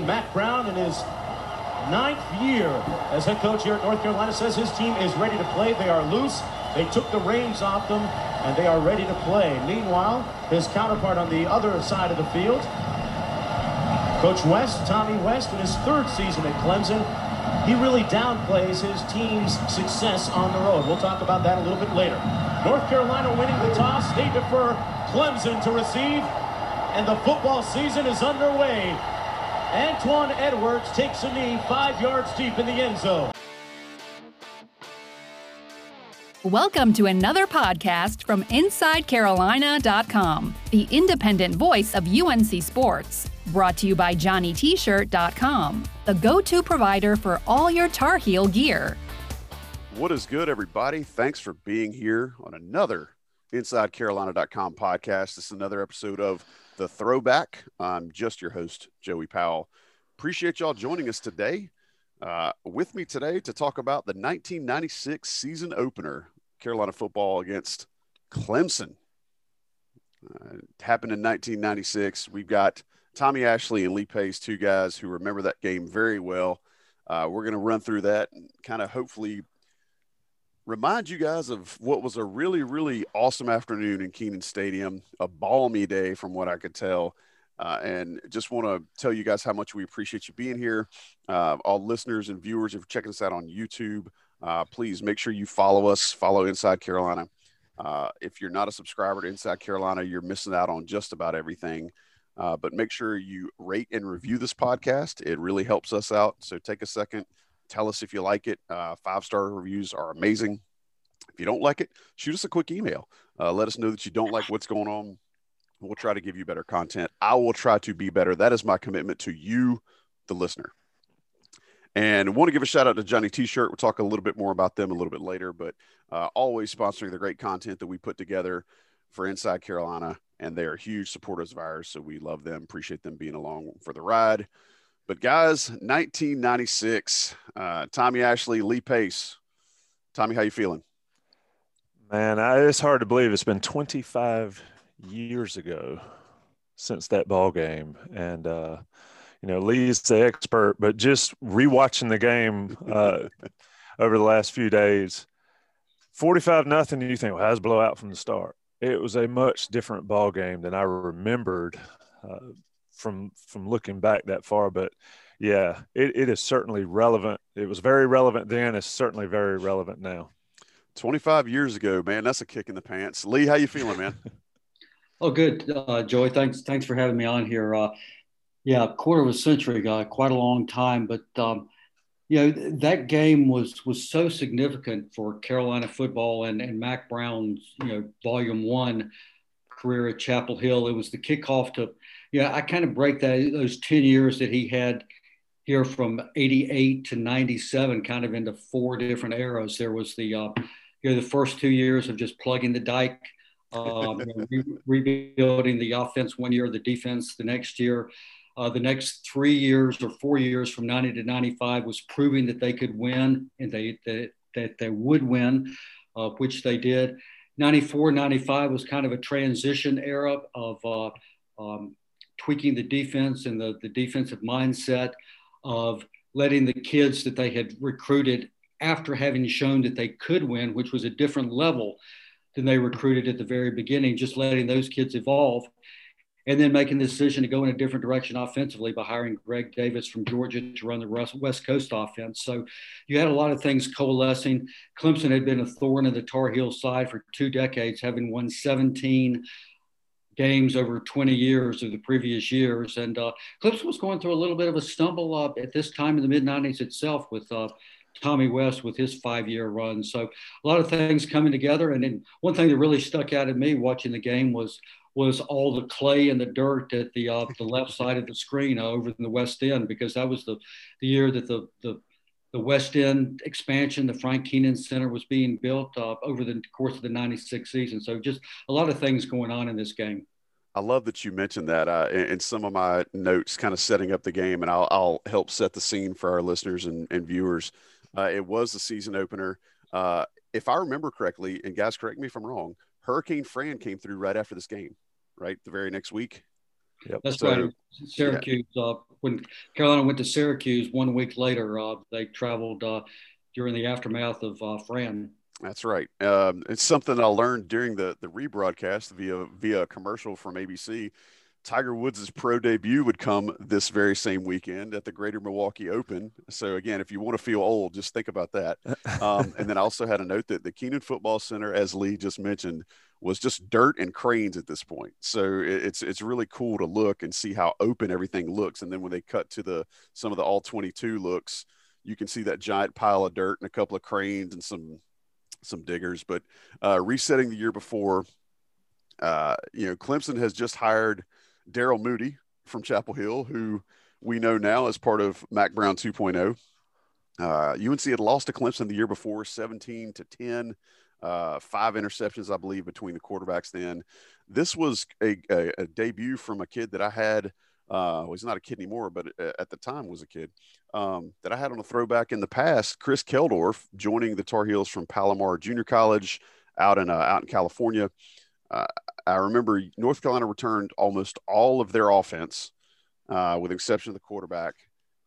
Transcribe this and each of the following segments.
Mack Brown in his ninth year as head coach here at North Carolina says his team is ready to play. They are loose. They took the reins off them and they are ready to play. Meanwhile, his counterpart on the other side of the field, Coach West, Tommy West, in his third season at Clemson, he really downplays his team's success on the road. We'll talk about that a little bit later. North Carolina winning the toss. They defer Clemson to receive, and the football season is underway. Antoine Edwards takes a knee five yards deep in the end zone. Welcome to another podcast from InsideCarolina.com, the independent voice of UNC Sports. Brought to you by JohnnyT-shirt.com, the go-to provider for all your Tar Heel gear. What is good, everybody? Thanks for being here on another InsideCarolina.com podcast. This is another episode of The Throwback. I'm just your host, Joey Powell. Appreciate y'all joining us today. Uh, with me today to talk about the 1996 season opener, Carolina football against Clemson. Uh, happened in 1996. We've got Tommy Ashley and Lee Pace, two guys who remember that game very well. Uh, we're going to run through that and kind of hopefully remind you guys of what was a really, really awesome afternoon in Kenan Stadium, a balmy day from what I could tell. Uh, and just want to tell you guys how much we appreciate you being here. Uh, all listeners and viewers, if you're checking us out on YouTube, uh, please make sure you follow us, follow Inside Carolina. Uh, if you're not a subscriber to Inside Carolina, you're missing out on just about everything. Uh, but make sure you rate and review this podcast. It really helps us out. So take a second, tell us if you like it. Uh, five star reviews are amazing. If you don't like it, shoot us a quick email. let us know that you don't like what's going on We'll try to give you better content. I will try to be better. That is my commitment to you, the listener. And want to give a shout out to Johnny T-shirt. We'll talk a little bit more about them a little bit later, but uh, always sponsoring the great content that we put together for Inside Carolina, and they are huge supporters of ours. So we love them, appreciate them being along for the ride. But guys, 1996, uh, Tommy Ashley, Lee Pace. Tommy, how you feeling? Man, I, it's hard to believe it's been 25 years ago since that ball game, and uh, you know Lee's the expert, but just rewatching the game uh, over the last few days, forty-five nothing. You think, well, how's blowout from the start? It was a much different ball game than I remembered uh, from from looking back that far. But yeah, it, it is certainly relevant. It was very relevant then. It's certainly very relevant now. 25 years ago, man, that's a kick in the pants. Lee, how you feeling, man? Oh, good, uh, Joey. Thanks, thanks for having me on here. Uh, yeah, quarter of a century, uh, quite a long time, but um, you know that game was was so significant for Carolina football and and Mack Brown's you know Volume One career at Chapel Hill. It was the kickoff to, yeah. I kind of break that those ten years that he had here from '88 to '97, kind of into four different eras. There was the uh, you know the first two years of just plugging the dike um, re- rebuilding the offense one year, the defense the next year. Uh, the next three years or four years from 90 to 95 was proving that they could win and they, that, that they would win, uh, which they did. 94, 95 was kind of a transition era of uh, um, tweaking the defense and the, the defensive mindset of letting the kids that they had recruited after having shown that they could win, which was a different level than they recruited at the very beginning, just letting those kids evolve and then making the decision to go in a different direction offensively by hiring Greg Davis from Georgia to run the West Coast offense. So you had a lot of things coalescing. Clemson had been a thorn in the Tar Heel side for two decades, having won 17 games over 20 years of the previous years. And uh, Clemson was going through a little bit of a stumble uh, at this time in the mid 90s itself with uh, Tommy West with his five year run. So a lot of things coming together. And then one thing that really stuck out at me watching the game was was all the clay and the dirt at the uh, the left side of the screen uh, over in the West End because that was the the year that the the the West End expansion, the Frank Kenan Center was being built uh, over the course of the 96 season. So just a lot of things going on in this game. I love that you mentioned that uh, in, some of my notes, kind of setting up the game, and I'll, I'll help set the scene for our listeners and, and viewers. Uh, it was the season opener. Uh, if I remember correctly, and guys, correct me if I'm wrong, Hurricane Fran came through right after this game, right? The very next week. Yep. That's so, right. Syracuse. Yeah. Uh, when Carolina went to Syracuse one week later, uh, they traveled uh, during the aftermath of uh, Fran. That's right. Um, it's something I learned during the the rebroadcast via via a commercial from ABC. Tiger Woods' pro debut would come this very same weekend at the Greater Milwaukee Open. So again, if you want to feel old, just think about that. Um, and then I also had a note that the Kenan Football Center, as Lee just mentioned, was just dirt and cranes at this point. So it's it's really cool to look and see how open everything looks. And then when they cut to the some of the all 22 looks, you can see that giant pile of dirt and a couple of cranes and some some diggers. But uh, resetting the year before, uh, you know, Clemson has just hired Darrell Moody from Chapel Hill, who we know now as part of Mack Brown 2.0. Uh, UNC had lost to Clemson the year before, 17 to 10, uh, five interceptions, I believe, between the quarterbacks. Then this was a, a, a debut from a kid that I had. Uh, well, he's not a kid anymore, but at the time was a kid um, that I had on a throwback in the past. Chris Keldorf joining the Tar Heels from Palomar Junior College out in uh, out in California. Uh, I remember North Carolina returned almost all of their offense, uh, with exception of the quarterback.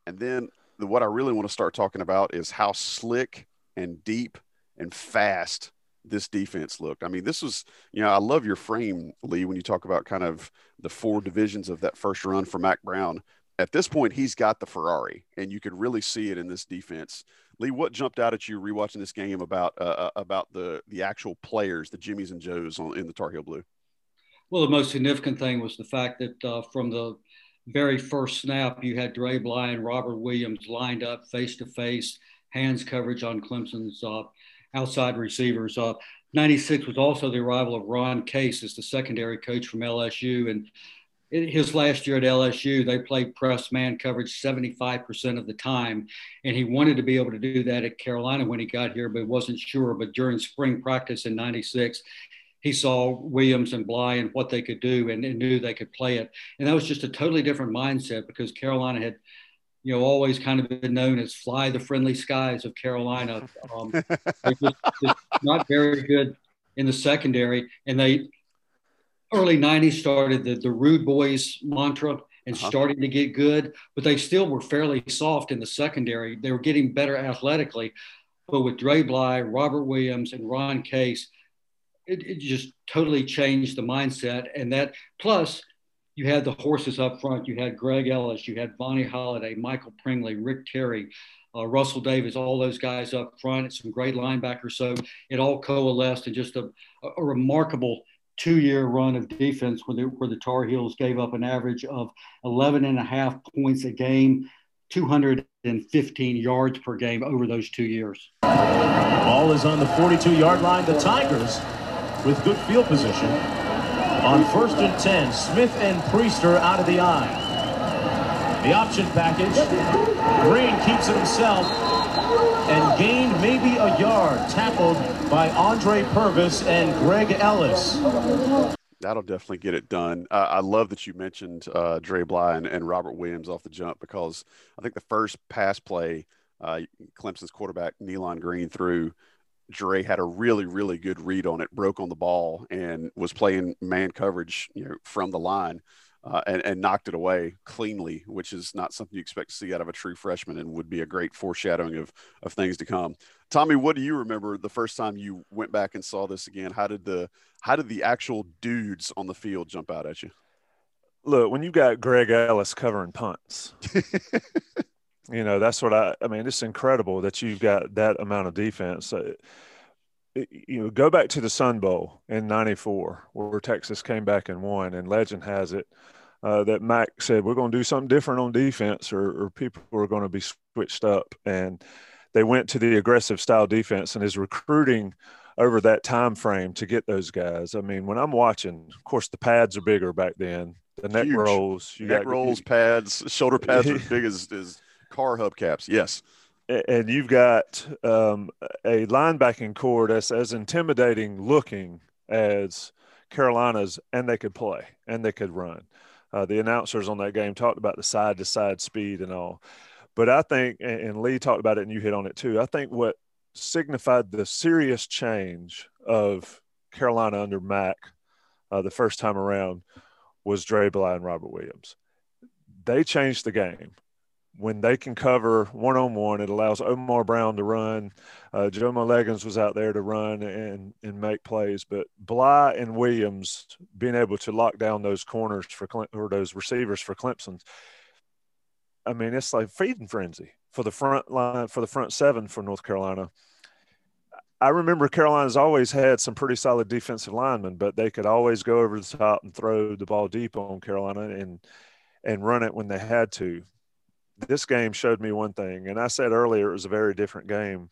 And then the, what I really want to start talking about is how slick and deep and fast this defense looked. I mean, this was, you know, I love your frame, Lee, when you talk about kind of the four divisions of that first run for Mack Brown. At this point, he's got the Ferrari, and you could really see it in this defense. Lee, what jumped out at you rewatching this game about uh, uh about the the actual players, the Jimmies and Joes on, in the Tar Heel Blue? Well, the most significant thing was the fact that uh, from the very first snap, you had Dre Bly and Robert Williams lined up face to face, hands coverage on Clemson's uh, outside receivers. Uh, 96 was also the arrival of Ron Case as the secondary coach from LSU. And his last year at LSU, they played press man coverage 75% of the time. And he wanted to be able to do that at Carolina when he got here, but wasn't sure. But during spring practice in 96, he saw Williams and Bly and what they could do and, and, knew they could play it. And that was just a totally different mindset because Carolina had, you know, always kind of been known as fly the friendly skies of Carolina. Um, just, just not very good in the secondary. And they, early 90s, started the, the Rude Boys mantra and uh-huh. starting to get good, but they still were fairly soft in the secondary. They were getting better athletically. But with Dre Bly, Robert Williams, and Ron Case – it, it just totally changed the mindset. And that plus you had the horses up front. You had Greg Ellis, you had Vonnie Holliday, Michael Pringley, Rick Terry, uh, Russell Davis, all those guys up front, some great linebackers. So it all coalesced in just a, a remarkable two-year run of defense where the, where the Tar Heels gave up an average of 11 and a half points a game, 215 yards per game over those two years. Ball is on the 42-yard line. The Tigers with good field position. On first and 10, Smith and Priester out of the I. The option package. Greene keeps it himself and gained maybe a yard, tackled by Andre Purvis and Greg Ellis. That'll definitely get it done. Uh, I love that you mentioned uh, Dre Bly and, and, Robert Williams off the jump because I think the first pass play, uh, Clemson's quarterback Nealon Greene threw Dre had a really, really good read on it, broke on the ball, and was playing man coverage, you know, from the line, uh, and, and knocked it away cleanly, which is not something you expect to see out of a true freshman, and would be a great foreshadowing of of things to come. Tommy, what do you remember the first time you went back and saw this again? How did the how did the actual dudes on the field jump out at you? Look, when you got Greg Ellis covering punts. you know that's what i i mean it's incredible that you've got that amount of defense uh, you know go back to the sun bowl in 94 where texas came back and won and legend has it uh, that mack said we're going to do something different on defense or, or people are going to be switched up and they went to the aggressive style defense and his recruiting over that time frame to get those guys. I mean, when I'm watching, of course, the pads are bigger back then. The neck Huge. rolls, you neck got, rolls, you, pads, shoulder pads are big as, as car hubcaps. Yes. And you've got um, a linebacking corps that's as intimidating looking as Carolina's, and they could play and they could run. Uh, the announcers on that game talked about the side to side speed and all. But I think, and Lee talked about it and you hit on it too, I think what signified the serious change of Carolina under Mack uh, the first time around was Dre Bly and Robert Williams. They changed the game. When they can cover one on one, it allows Omar Brown to run. Uh, Jomo Leggins was out there to run and, and make plays. But Bly and Williams being able to lock down those corners for or those receivers for Clemson, I mean, it's like feeding frenzy for the front line for the front seven for North Carolina. I remember Carolina's always had some pretty solid defensive linemen, but they could always go over the top and throw the ball deep on Carolina and and run it when they had to. This game showed me one thing, and I said earlier it was a very different game.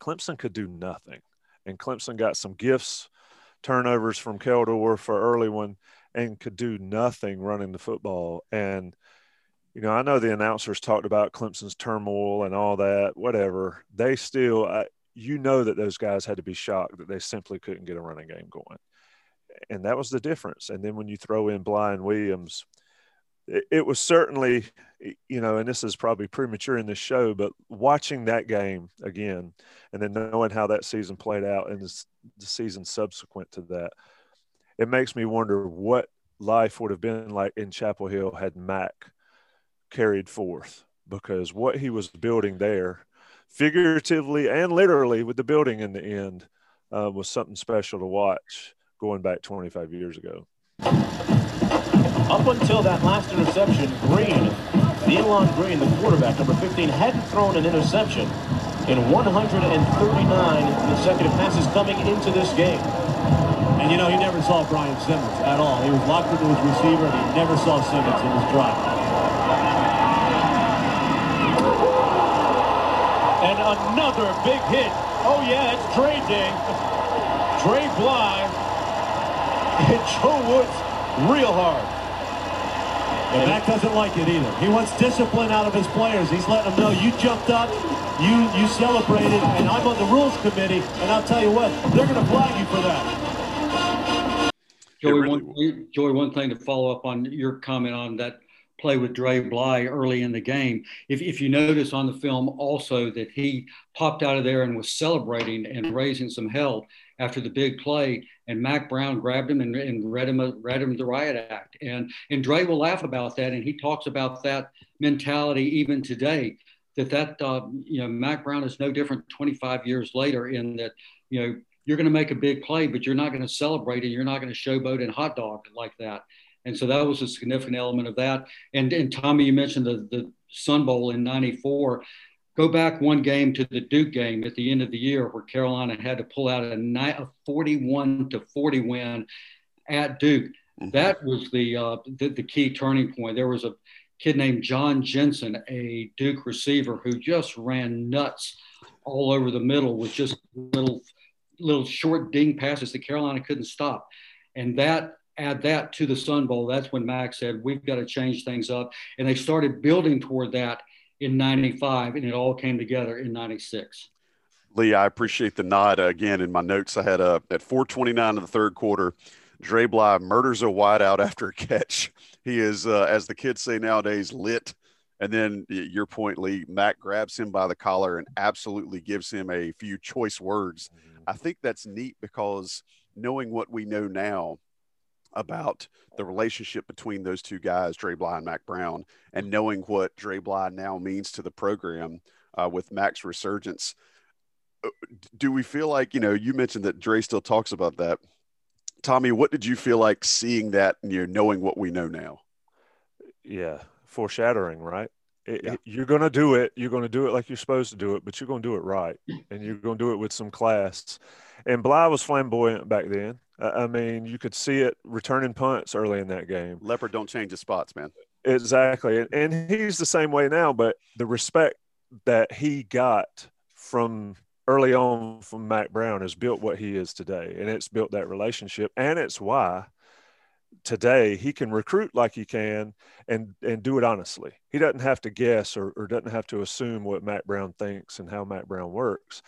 Clemson could do nothing, and Clemson got some gifts, turnovers from Keldor for early one, and could do nothing running the football. And you know, I know the announcers talked about Clemson's turmoil and all that, whatever. They still, I, you know, that those guys had to be shocked that they simply couldn't get a running game going. And that was the difference. And then when you throw in Bly and Williams, it, was certainly, you know, and this is probably premature in this show, but watching that game again and then knowing how that season played out and the, the season subsequent to that, it makes me wonder what life would have been like in Chapel Hill had Mack carried forth because what he was building there, figuratively and literally, with the building in the end, uh, was something special to watch going back 25 years ago. Up until that last interception, Greene, Nealon Greene, the quarterback, number 15, hadn't thrown an interception in 139 consecutive passes coming into this game. And you know, he never saw Brian Simmons at all. He was locked into his receiver, and he never saw Simmons in his drive. And another big hit. Oh, yeah, it's Dre Day. Dre Bly hit Joe Woods real hard. And Mack doesn't like it either. He wants discipline out of his players. He's letting them know you jumped up, you you celebrated, and I'm on the rules committee, and I'll tell you what, they're going to flag you for that. Joey, really one, Joey, one thing to follow up on your comment on that play with Dre Bly early in the game. If, if you notice on the film also that he popped out of there and was celebrating and raising some hell after the big play, and Mack Brown grabbed him and, and read him read him the riot act. And and Dre will laugh about that, and he talks about that mentality even today. That that uh, you know Mack Brown is no different 25 years later in that you know you're going to make a big play, but you're not going to celebrate and you're not going to showboat and hot dog like that. And so that was a significant element of that. And, and Tommy, you mentioned the, the Sun Bowl in 94. Go back one game to the Duke game at the end of the year where Carolina had to pull out a, a 41 to 40 win at Duke. Mm-hmm. That was the, uh, the, the key turning point. There was a kid named John Jensen, a Duke receiver who just ran nuts all over the middle with just little little short ding passes that Carolina couldn't stop. And that add that to the Sun Bowl, that's when Max said, we've got to change things up. And they started building toward that in 95, and it all came together in 96. Lee, I appreciate the nod. Again, in my notes, I had uh, at 429 of the third quarter, Dre Bly murders a wideout after a catch. He is, uh, as the kids say nowadays, lit. And then your point, Lee, Mack grabs him by the collar and absolutely gives him a few choice words. Mm-hmm. I think that's neat because knowing what we know now, about the relationship between those two guys, Dre Bly and Mack Brown, and knowing what Dre Bly now means to the program uh, with Mack's resurgence. Uh, do we feel like, you know, you mentioned that Dre still talks about that. Tommy, what did you feel like seeing that, you know, knowing what we know now? Yeah, foreshadowing, right? It, yeah. it, you're going to do it. You're going to do it like you're supposed to do it, but you're going to do it right. And you're going to do it with some class. And Bly was flamboyant back then. I mean, you could see it returning punts early in that game. Leopard don't change his spots, man. Exactly. And, and he's the same way now, but the respect that he got from early on from Mack Brown has built what he is today. And it's built that relationship. And it's why today he can recruit like he can and and do it honestly. He doesn't have to guess or, or doesn't have to assume what Mack Brown thinks and how Mack Brown works.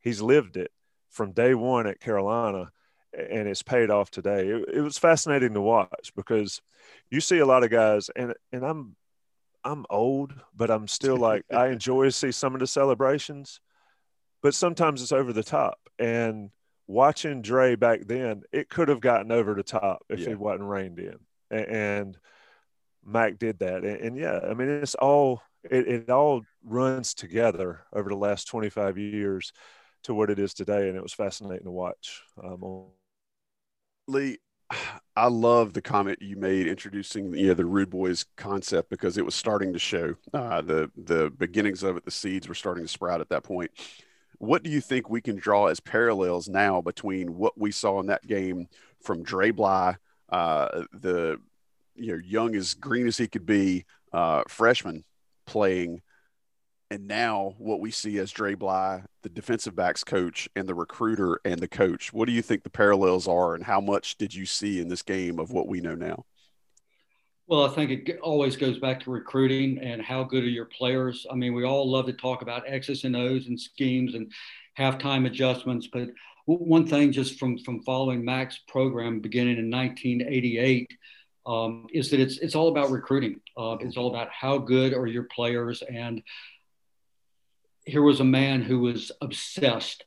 He's lived it from day one at Carolina and it's paid off today. It, it was fascinating to watch because you see a lot of guys and and I'm I'm old, but I'm still like I enjoy to see some of the celebrations, but sometimes it's over the top. And watching Dre back then, it could have gotten over the top if yeah. it wasn't reined in. And, and Mack did that. And, and, yeah, I mean, it's all it, it all runs together over the last 25 years to what it is today, and it was fascinating to watch. Um, Lee, I love the comment you made introducing you know, the Rude Boys concept because it was starting to show uh, the the beginnings of it. The seeds were starting to sprout at that point. What do you think we can draw as parallels now between what we saw in that game from Dre Bly, uh, the you know young as green as he could be, uh, freshman playing and now what we see as Dre Bly, the defensive backs coach and the recruiter and the coach. What do you think the parallels are, and how much did you see in this game of what we know now? Well, I think it always goes back to recruiting and how good are your players. I mean, we all love to talk about X's and O's and schemes and halftime adjustments, but one thing just from from following Mack's program beginning in 1988 um, is that it's it's all about recruiting. Uh, it's all about how good are your players and here was a man who was obsessed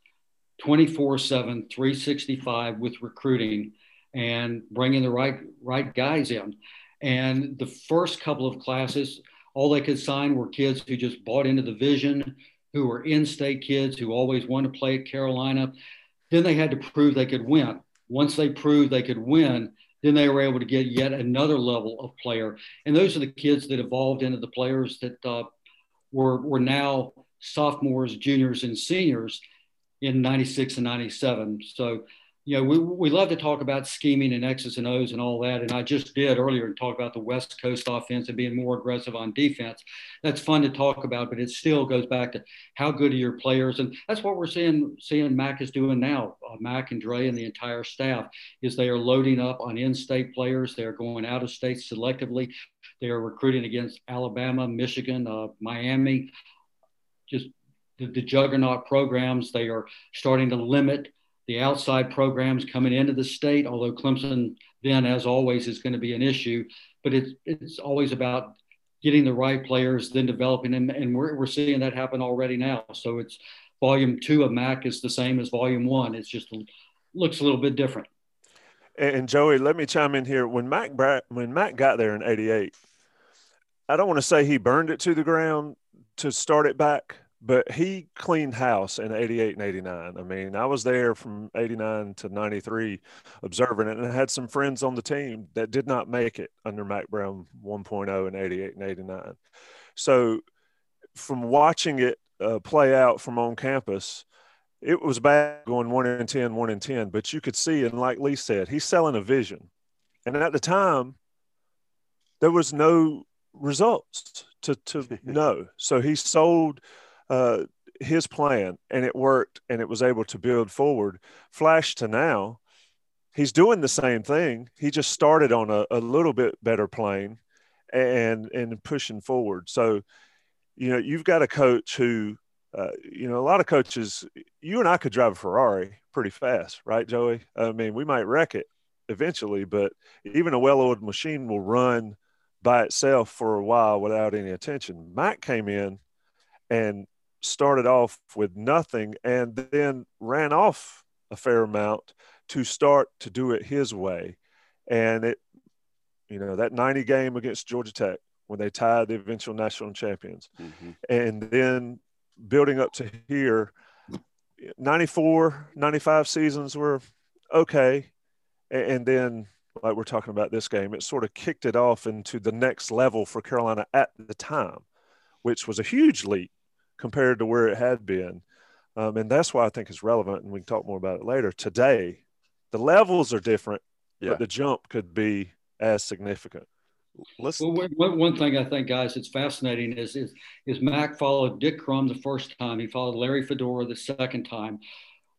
24 7, 365 with recruiting and bringing the right, right guys in. And the first couple of classes, all they could sign were kids who just bought into the vision, who were in state kids who always wanted to play at Carolina. Then they had to prove they could win. Once they proved they could win, then they were able to get yet another level of player. And those are the kids that evolved into the players that uh, were, were now sophomores, juniors, and seniors in 96 and 97. So, you know, we, we love to talk about scheming and X's and O's and all that. And I just did earlier and talk about the West Coast offense and being more aggressive on defense. That's fun to talk about, but it still goes back to how good are your players. And that's what we're seeing, seeing Mack is doing now. Uh, Mack and Dre and the entire staff is they are loading up on in-state players. They're going out of state selectively. They are recruiting against Alabama, Michigan, uh, Miami, just the, the juggernaut programs. They are starting to limit the outside programs coming into the state, although Clemson then, as always, is going to be an issue. But it's, it's always about getting the right players, then developing them. And we're, we're seeing that happen already now. So it's volume two of Mack is the same as volume one. It's just looks a little bit different. And Joey, let me chime in here. When Mack when Mack got there in '88, I don't want to say he burned it to the ground to start it back, but he cleaned house in 88 and 89. I mean, I was there from 89 to 93 observing it and I had some friends on the team that did not make it under Mack Brown 1.0 in 88 and 89. So from watching it uh, play out from on campus, it was bad going one in 10, one in 10, but you could see, and like Lee said, he's selling a vision. And at the time, there was no results to to know. So he sold uh, his plan, and it worked, and it was able to build forward. Flash to now, he's doing the same thing. He just started on a, a little bit better plane, and and pushing forward. So, you know, you've got a coach who. Uh, you know, a lot of coaches, you and I could drive a Ferrari pretty fast, right, Joey? I mean, we might wreck it eventually, but even a well oiled machine will run by itself for a while without any attention. Mike came in and started off with nothing and then ran off a fair amount to start to do it his way. And it, you know, that 90 game against Georgia Tech when they tied the eventual national champions. Mm-hmm. And then building up to here, 94, 95 seasons were okay. And then like we're talking about this game, it sort of kicked it off into the next level for Carolina at the time, which was a huge leap compared to where it had been. Um, and that's why I think it's relevant, and we can talk more about it later. Today, the levels are different, yeah. but the jump could be as significant. Listen. Well, one, one thing I think, guys, it's fascinating is, is is Mack followed Dick Crum the first time. He followed Larry Fedora the second time.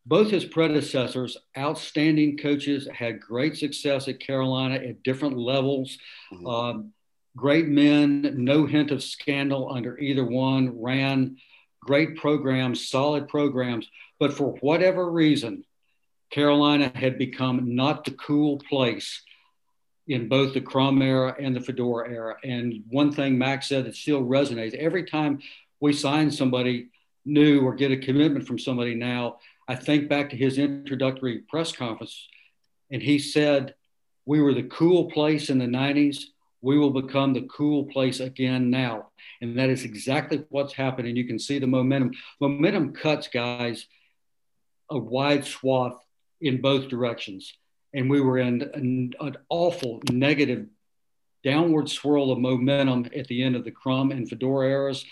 Both his predecessors, outstanding coaches, had great success at Carolina at different levels. Mm-hmm. Um, great men, no hint of scandal under either one. Ran great programs, solid programs. But for whatever reason, Carolina had become not the cool place in both the Crum era and the Fedora era. And one thing Max said that still resonates every time we sign somebody new or get a commitment from somebody now, I think back to his introductory press conference, and he said, We were the cool place in the 90s. We will become the cool place again now. And that is exactly what's happening. You can see the momentum. Momentum cuts, guys, a wide swath in both directions and we were in an, an awful negative downward swirl of momentum at the end of the Crum and Fedora eras.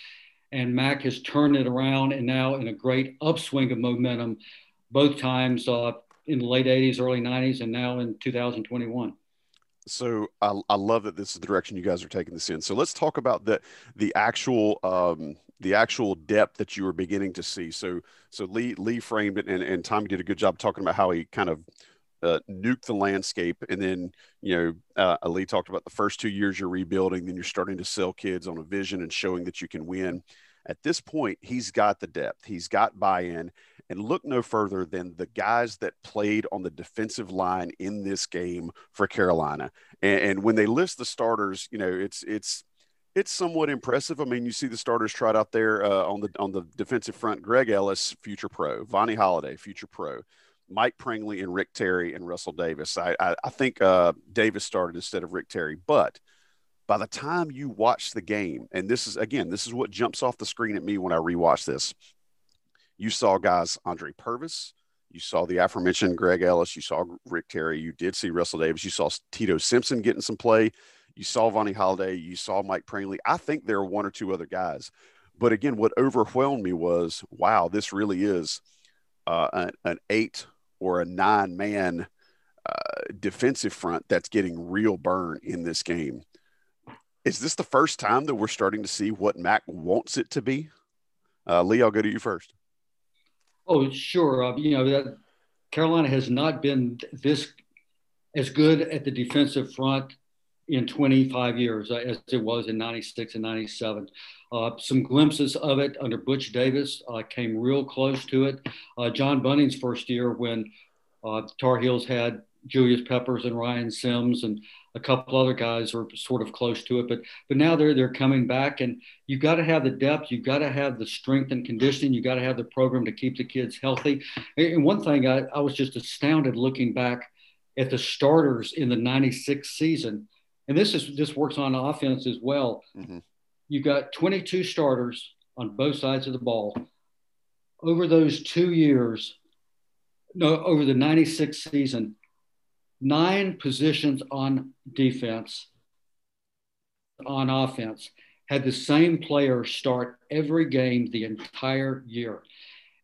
And Mack has turned it around and now in a great upswing of momentum, both times uh, in the late 80s, early 90s, and now in 2021 so I, I, love that this is the direction you guys are taking this in. So let's talk about the the actual um, the actual depth that you were beginning to see. So so Lee Lee framed it, and, and Tommy did a good job talking about how he kind of uh, nuke the landscape. And then, you know, uh, Ali talked about the first two years you're rebuilding, then you're starting to sell kids on a vision and showing that you can win. At this point, he's got the depth, he's got buy in. And look no further than the guys that played on the defensive line in this game for Carolina. And, and when they list the starters, you know, it's, it's, it's somewhat impressive. I mean, you see the starters trot out there uh, on the on the defensive front. Greg Ellis, future pro. Vonnie Holliday, future pro. Mike Pringley and Rick Terry and Russell Davis. I, I, I think uh, Davis started instead of Rick Terry, but by the time you watch the game, and this is again, this is what jumps off the screen at me when I rewatch this. You saw guys Andre Purvis, you saw the aforementioned Greg Ellis, you saw Rick Terry, you did see Russell Davis, you saw Tito Simpson getting some play, you saw Vonnie Holliday, you saw Mike Pringley. I think there are one or two other guys. But again, what overwhelmed me was, wow, this really is uh, an, an eight or a nine man uh, defensive front that's getting real burn in this game. Is this the first time that we're starting to see what Mack wants it to be? Uh, Lee, I'll go to you first. Oh, sure. Uh, you know, that Carolina has not been this as good at the defensive front in 25 years uh, as it was in 96 and 97. Uh, some glimpses of it under Butch Davis uh, came real close to it. Uh, John Bunting's first year when uh, Tar Heels had Julius Peppers and Ryan Sims and a couple other guys were sort of close to it, but but now they're they're coming back, and you've got to have the depth, you've got to have the strength and conditioning, you've got to have the program to keep the kids healthy. And one thing I, I was just astounded looking back at the starters in the '96 season and this is this works on offense as well. Mm-hmm. You got 22 starters on both sides of the ball. Over those two years, no, over the 96 season, nine positions on defense, on offense, had the same player start every game the entire year.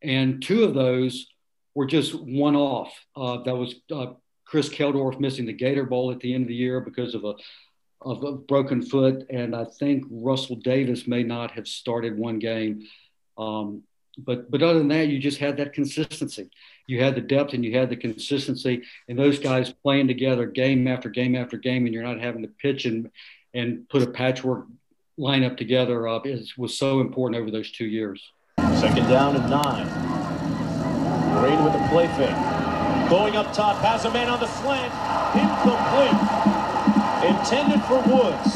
And two of those were just one off. Uh, that was uh, Chris Keldorf missing the Gator Bowl at the end of the year because of a of a broken foot, and I think Russell Davis may not have started one game. Um, but but other than that, you just had that consistency. You had the depth and you had the consistency, and those guys playing together game after game after game, and you're not having to pitch and and put a patchwork lineup together uh, is, was so important over those two years. Second down and nine. Green with the play fake. Going up top, has a man on the slant. Incomplete. Intended for Woods.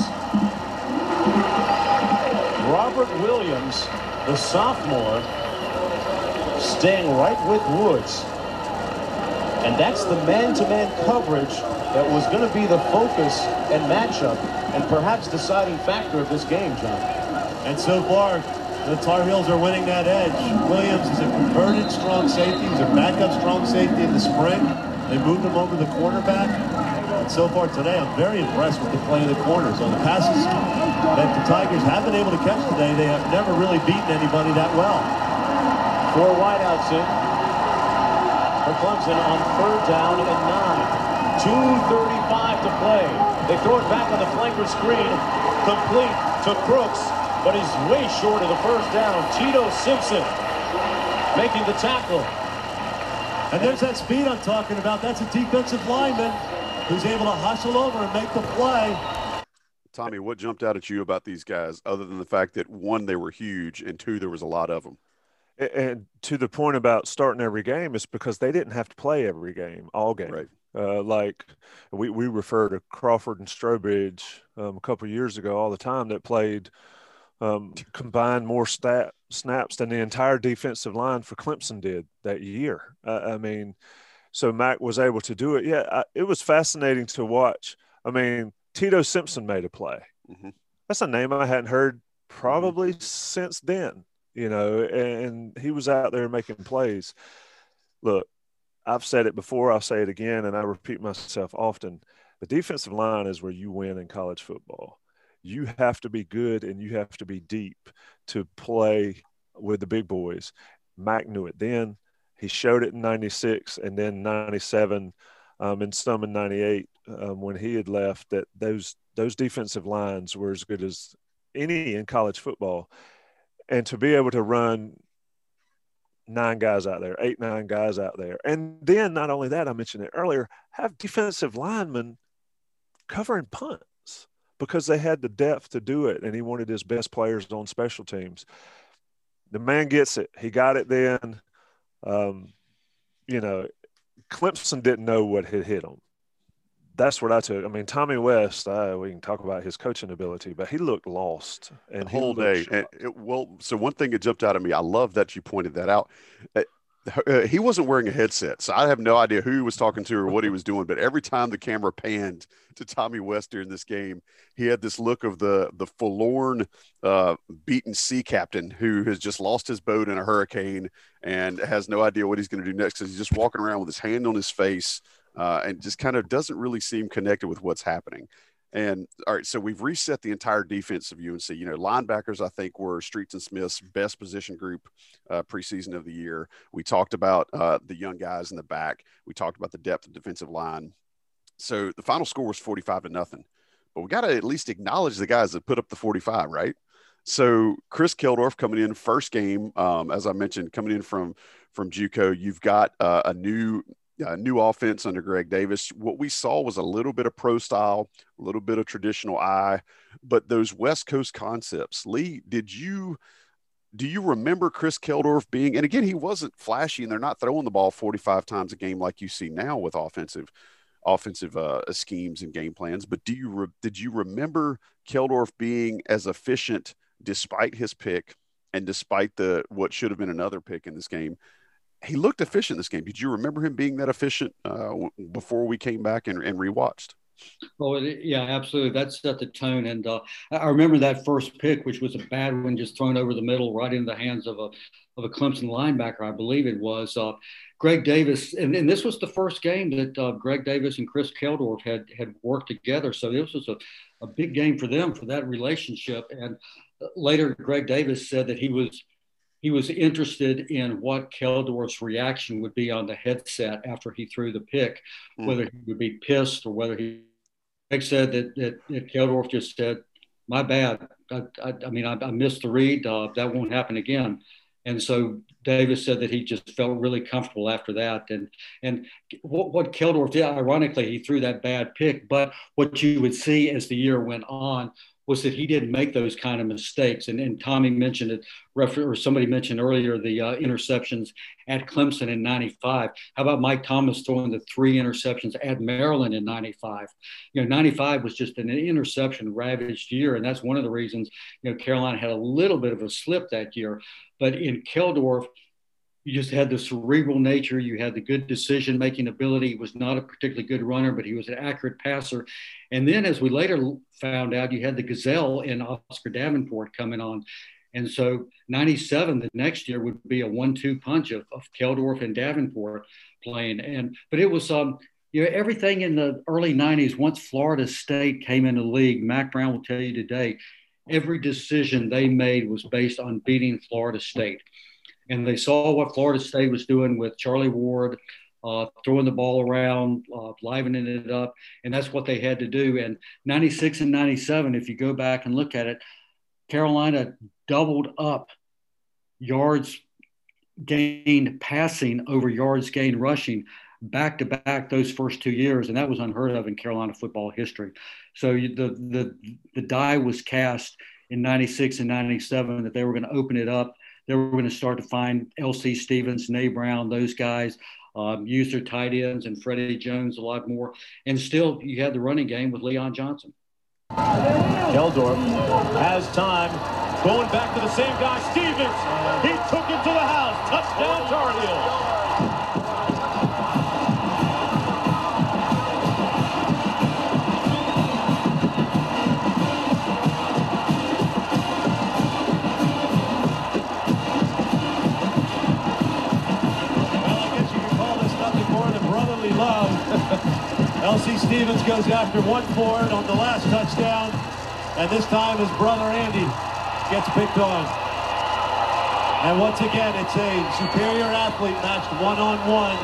Robert Williams, the sophomore, staying right with Woods. And that's the man-to-man -man coverage that was going to be the focus and matchup and perhaps deciding factor of this game, John. And so far, the Tar Heels are winning that edge. Williams is a converted strong safety. He's a backup strong safety in the spring. They moved him over the cornerback. And so far today, I'm very impressed with the play of the corners. On the passes that the Tigers have been able to catch today, they have never really beaten anybody that well. Four wideouts in for Clemson on third down and nine. 2.35 to play. They throw it back on the flanker screen, complete to Crooks, but he's way short of the first down. Tito Simpson making the tackle. And there's that speed I'm talking about. That's a defensive lineman who's able to hustle over and make the play. Tommy, what jumped out at you about these guys, other than the fact that one, they were huge, and two, there was a lot of them? And to the point about starting every game is because they didn't have to play every game, all game. Right. Uh, like we, we refer to Crawford and Strowbridge um, a couple years ago all the time that played um, combined more stat, snaps than the entire defensive line for Clemson did that year. Uh, I mean, so Mack was able to do it. Yeah, I, it was fascinating to watch. I mean, Tito Simpson made a play. Mm-hmm. That's a name I hadn't heard probably mm-hmm. since then, you know, and he was out there making plays. Look, I've said it before, I'll say it again, and I repeat myself often. The defensive line is where you win in college football. You have to be good and you have to be deep to play with the big boys. Mack knew it then. He showed it in 96 and then 97 um, and some in 98 um, when he had left that those those defensive lines were as good as any in college football, and to be able to run nine guys out there, eight nine guys out there, and then not only that, I mentioned it earlier, have defensive linemen covering punts because they had the depth to do it, and he wanted his best players on special teams. The man gets it. He got it then. Um, you know, Clemson didn't know what had hit him that's what I took. I mean, Tommy West, uh, we can talk about his coaching ability, but he looked lost and the whole day. And it, well, so one thing that jumped out at me, I love that you pointed that out. Uh, he wasn't wearing a headset, so I have no idea who he was talking to or what he was doing. But every time the camera panned to Tommy West during this game, he had this look of the the forlorn, uh, beaten sea captain who has just lost his boat in a hurricane and has no idea what he's going to do next because he's just walking around with his hand on his face uh, and just kind of doesn't really seem connected with what's happening. And all right, so we've reset the entire defense of UNC. You know, linebackers, I think, were Streets and Smith's best position group uh, preseason of the year. We talked about uh, the young guys in the back. We talked about the depth of defensive line. So the final score was 45 to nothing. But we got to at least acknowledge the guys that put up the 45, right? So Chris Keldorf coming in first game, um, as I mentioned, coming in from from JUCO. You've got uh, a new uh, new offense under Greg Davis. What we saw was a little bit of pro style, a little bit of traditional I, but those West Coast concepts. Lee, did you do you remember Chris Keldorf being? And again, he wasn't flashy, and they're not throwing the ball 45 times a game like you see now with offensive offensive uh, schemes and game plans. But do you re- did you remember Keldorf being as efficient despite his pick? And despite the what should have been another pick in this game, he looked efficient this game. Did you remember him being that efficient uh, before we came back and, and rewatched? Oh yeah, absolutely. That set the tone, and uh, I remember that first pick, which was a bad one, just thrown over the middle, right into the hands of a of a Clemson linebacker, I believe it was. Uh, Greg Davis, and, and, this was the first game that uh, Greg Davis and Chris Keldorf had had worked together. So this was a, a big game for them for that relationship. And uh, later, Greg Davis said that he was he was interested in what Keldorf's reaction would be on the headset after he threw the pick, mm. whether he would be pissed or whether he. Greg said that, that, that Keldorf just said, "My bad. I, I, I mean, I, I, missed the read. Uh, that won't happen again." And so Davis said that he just felt really comfortable after that. And and what, what Keldorf did, ironically, he threw that bad pick. But what you would see as the year went on was that he didn't make those kind of mistakes. And, and Tommy mentioned it, or somebody mentioned earlier the uh, interceptions at Clemson in 95. How about Mike Thomas throwing the three interceptions at Maryland in 95? You know, 95 was just an interception ravaged year. And that's one of the reasons, you know, Carolina had a little bit of a slip that year. But in Keldorf, you just had the cerebral nature. You had the good decision making ability. He was not a particularly good runner, but he was an accurate passer. And then, as we later found out, you had the gazelle in Oscar Davenport coming on. And so, 97 the next year would be a one two punch of, of Keldorf and Davenport playing. And, but it was, um, you know, everything in the early 90s, once Florida State came into the league, Mack Brown will tell you today, every decision they made was based on beating Florida State and they saw what Florida State was doing with Charlie Ward, uh, throwing the ball around, uh, livening it up, and that's what they had to do. And 96 and 97, if you go back and look at it, Carolina doubled up yards gained passing over yards gained rushing back to back those first two years, and that was unheard of in Carolina football history. So the the the die was cast in '96 and '97 that they were going to open it up. They were going to start to find L.C. Stevens, Na Brown, those guys. Um, use their tight ends and Freddie Jones a lot more. And still, you had the running game with Leon Johnson. Keldorf has time. Going back to the same guy, Stevens. He took it to the house. Touchdown, Tar Heels. L.C. Stevens goes after one for it on the last touchdown, and this time his brother Andy gets picked on. And once again, it's a superior athlete matched one-on-one.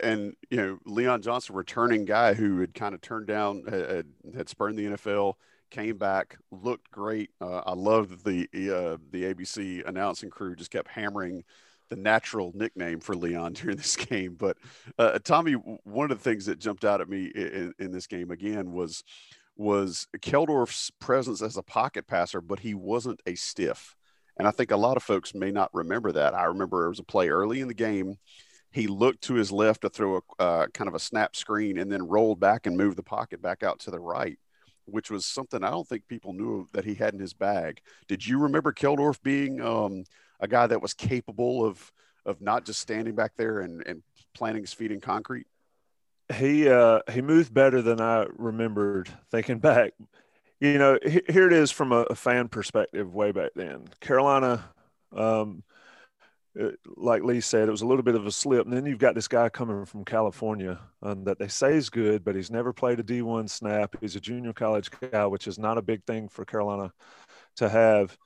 And, you know, Leon Johnson, returning guy who had kind of turned down, had, had spurned the NFL, came back, looked great. Uh, I loved the uh, the ABC announcing crew just kept hammering the natural nickname for Leon during this game. But uh, Tommy, one of the things that jumped out at me in, in this game again was was Keldorf's presence as a pocket passer, but he wasn't a stiff. And I think a lot of folks may not remember that. I remember it was a play early in the game. He looked to his left to throw a uh, kind of a snap screen and then rolled back and moved the pocket back out to the right, which was something I don't think people knew that he had in his bag. Did you remember Keldorf being um, a guy that was capable of of not just standing back there and, and planting his feet in concrete? He uh, he moved better than I remembered thinking back. You know, he, here it is from a, a, fan perspective way back then. Carolina, um, uh, like Lee said, it was a little bit of a slip. And then you've got this guy coming from California um, that they say is good, but he's never played a D1 snap. He's a junior college guy, which is not a big thing for Carolina to have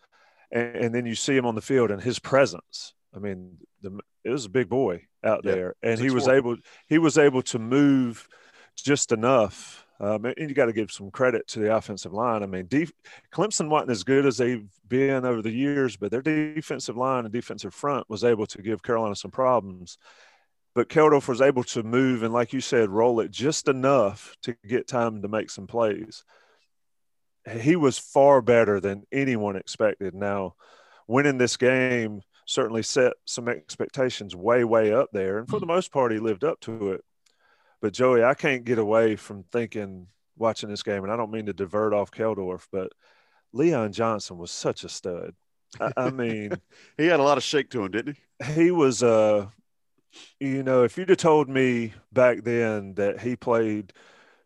and, and, then you see him on the field and his presence. I mean, the, it was a big boy out there, and he was able he was able to move just enough. Um, and you got to give some credit to the offensive line. I mean, def- Clemson wasn't as good as they've been over the years, but their defensive line and defensive front was able to give Carolina some problems. But Keldorf was able to move and, like you said, roll it just enough to get time to make some plays he was far better than anyone expected. Now, winning this game certainly set some expectations way, way up there. And for the most part, he lived up to it. But Joey, I can't get away from thinking watching this game, and I don't mean to divert off Keldorf, but Leon Johnson was such a stud. I, I mean, he had a lot of shake to him, didn't he? He was, uh, you know, if you'd have told me back then that he played –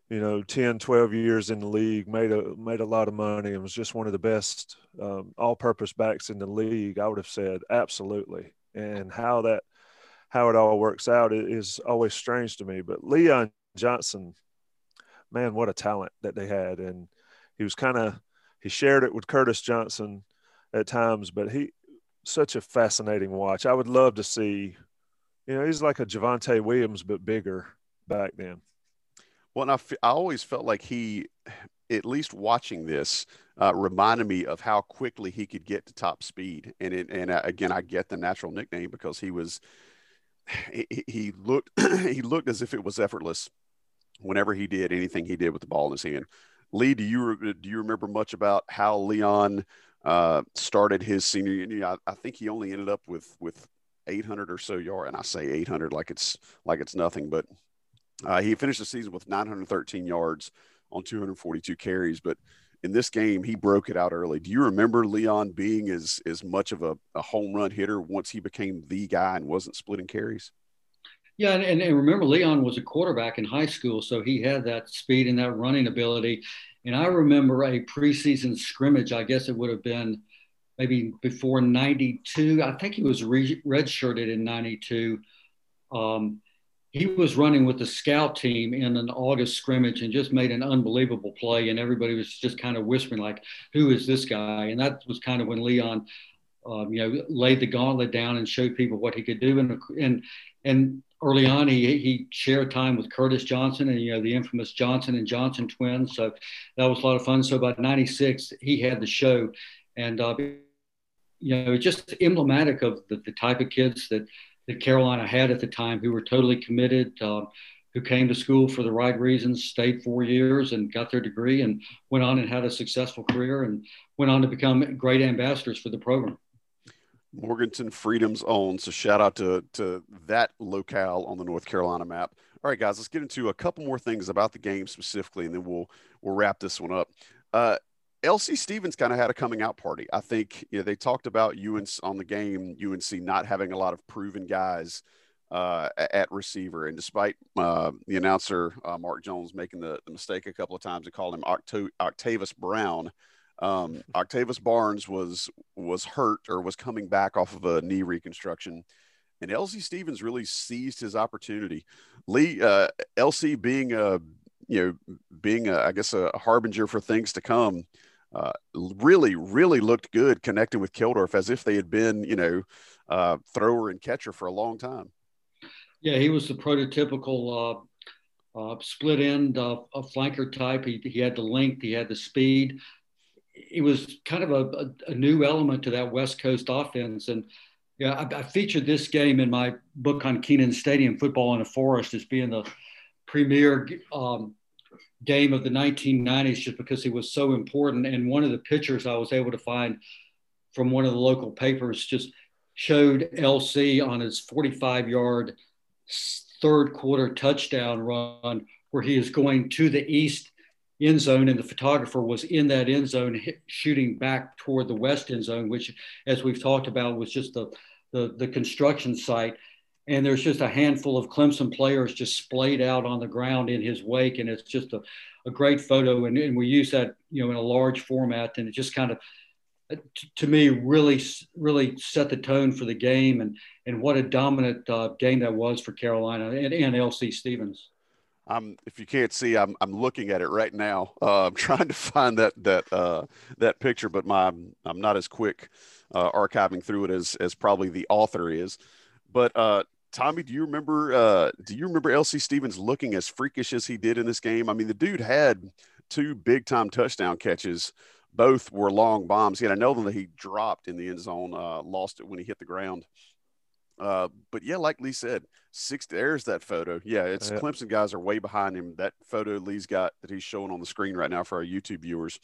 you know 10 12 years in the league made a made a lot of money and was just one of the best um, all-purpose backs in the league i would have said absolutely. And how that how it all works out is always strange to me but leon johnson man what a talent that they had. And he was kind of he shared it with curtis johnson at times but he such a fascinating watch. I would love to see you know he's like a Javonte williams but bigger back then well, and I, f- I always felt like he, at least watching this, uh, reminded me of how quickly he could get to top speed. And it, and uh, again, I get the natural nickname because he was, he, he looked, he looked as if it was effortless whenever he did anything he did with the ball in his hand. Lee, do you do you remember much about how Leon uh, started his senior year? I, I think he only ended up with with 800 or so yard, and I say 800 like it's like it's nothing, but uh, he finished the season with 913 yards on 242 carries, but in this game he broke it out early. Do you remember Leon being as as much of a, a home run hitter once he became the guy and wasn't splitting carries? Yeah, and, and remember Leon was a quarterback in high school, so he had that speed and that running ability. And I remember a preseason scrimmage. I guess it would have been maybe before '92. I think he was re- redshirted in '92. Um, he was running with the scout team in an August scrimmage and just made an unbelievable play. And everybody was just kind of whispering, like, who is this guy? And that was kind of when Leon, um, you know, laid the gauntlet down and showed people what he could do. And, and, and early on, he he shared time with Curtis Johnson and you know the infamous Johnson and Johnson twins. So that was a lot of fun. So about '96, he had the show, and uh, you know just emblematic of the, the type of kids that that Carolina had at the time, who were totally committed. Uh, who came to school for the right reasons, stayed four years and got their degree, and went on and had a successful career, and went on to become great ambassadors for the program. Morganton Freedom's own. So shout out to to that locale on the North Carolina map. All right, guys, let's get into a couple more things about the game specifically, and then we'll we'll wrap this one up. Uh, LC Stevens kind of had a coming out party. I think you know, they talked about UNC on the game, UNC not having a lot of proven guys uh, at receiver, and despite uh, the announcer uh, Mark Jones making the, the, mistake a couple of times to call him Octo- Octavius Brown, um, Octavius Barnes was was hurt or was coming back off of a knee reconstruction, and LC Stevens really seized his opportunity. Lee uh, LC being a you know being a, I guess a harbinger for things to come. Uh, really, really looked good connecting with Keldorf as if they had been, you know, uh, thrower and catcher for a long time. Yeah, he was the prototypical uh, uh, split end uh, a flanker type. He, he had the length, he had the speed it was kind of a, a, a, new element to that West Coast offense. And yeah, I, I, featured this game in my book on Kenan Stadium, Football in a Forest, as being the premier um, game of the 1990s, just because he was so important. And one of the pictures I was able to find from one of the local papers just showed LC on his 45 yard third quarter touchdown run, where he is going to the east end zone, and the photographer was in that end zone shooting back toward the west end zone, which, as we've talked about, was just the, the, the construction site. And there's just a handful of Clemson players just splayed out on the ground in his wake, and it's just a, a great photo. And, and we use that, you know, in a large format, and it just kind of to me really really set the tone for the game and and what a dominant uh, game that was for Carolina and, and LC Stevens. I'm if you can't see, I'm I'm looking at it right now. Uh, I'm trying to find that that uh, that picture, but my I'm not as quick uh, archiving through it as as probably the author is. But uh, Tommy, do you remember uh, do you remember LC Stevens looking as freakish as he did in this game? I mean, the dude had two big time touchdown catches. Both were long bombs. He had another that he dropped in the end zone, uh, lost it when he hit the ground. Uh, but yeah, like Lee said, six. There's that photo. Yeah, it's yeah. Clemson guys are way behind him. That photo Lee's got that he's showing on the screen right now for our YouTube viewers.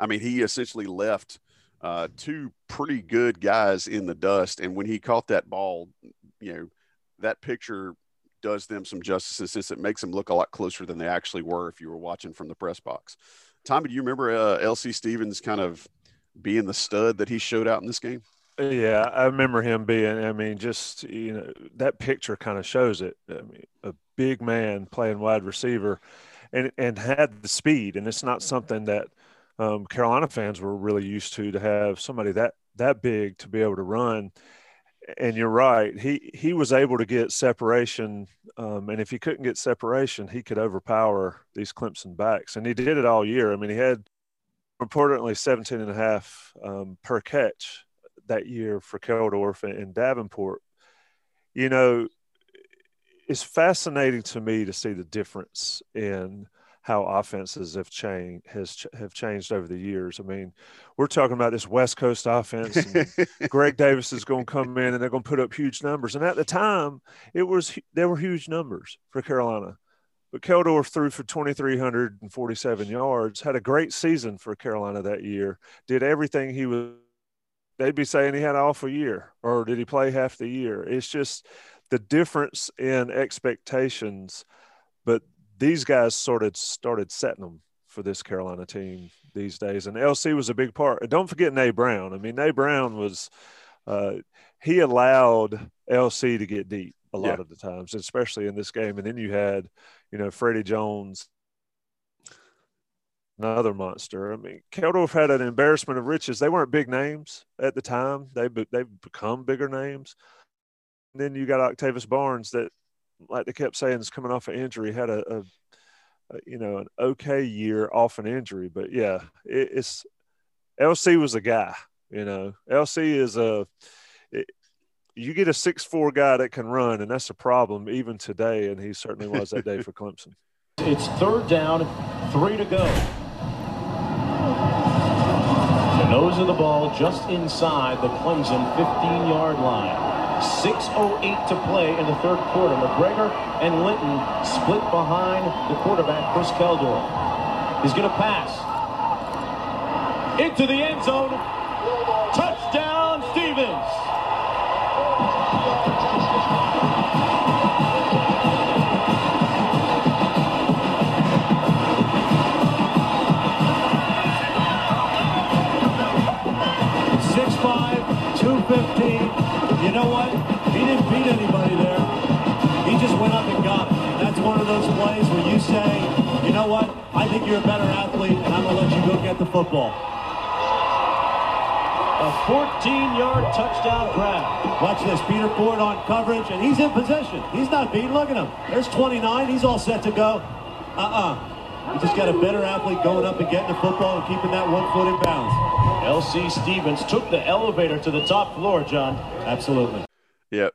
I mean, he essentially left uh, two pretty good guys in the dust, and when he caught that ball, you know, that picture does them some justice since it makes them look a lot closer than they actually were if you were watching from the press box. Tommy, do you remember uh, LC Stevens kind of being the stud that he showed out in this game? Yeah, I remember him being. I mean, just you know, that picture kind of shows it. I mean, a big man playing wide receiver, and and had the speed, and it's not something that um, Carolina fans were really used to to have somebody that that big to be able to run. And you're right. He he was able to get separation, um, and if he couldn't get separation, he could overpower these Clemson backs, and he did it all year. I mean, he had reportedly 17 and a half um, per catch that year for Keldorf and Davenport, you know, it's fascinating to me to see the difference in how offenses have changed has have changed over the years. I mean, we're talking about this West Coast offense. Greg Davis is going to come in and they're going to put up huge numbers. And at the time, it was there were huge numbers for Carolina. But Keldorf threw for 2,347 yards, had a great season for Carolina that year, did everything he was they'd be saying he had an awful year or did he play half the year? It's just the difference in expectations. But these guys sort of started setting them for this Carolina team these days. And LC was a big part. Don't forget Na Brown. I mean, Na Brown was, uh, he allowed LC to get deep a lot yeah. of the times, especially in this game. And then you had, you know, Freddie Jones another monster. I mean, Keldorf had an embarrassment of riches. They weren't big names at the time. They they've become bigger names. And then you got Octavius Barnes that, like they kept saying, is coming off an injury. Had a, a, a, you know an okay year off an injury, but yeah, it, it's LC was a guy. You know, LC is a. It, you get a six four guy that can run, and that's a problem even today, and he certainly was that day for Clemson. It's third down, three to go. The nose of the ball just inside the Clemson 15-yard line. 6.08 to play in the third quarter. McGregor and Linton split behind the quarterback, Chris Keldorf. He's going to pass. Into the end zone. Anybody there. He just went up and got it. And that's one of those plays where you say, you know what? I think you're a better athlete, and I'm going to let you go get the football. A 14-yard touchdown grab. Watch this. Peter Ford on coverage, and he's in position. He's not beaten. Look at him. There's 29. He's all set to go. Uh-uh. You just got a better athlete going up and getting the football and keeping that one foot in bounds. LC Stevens took the elevator to the top floor, John. Absolutely. Yeah,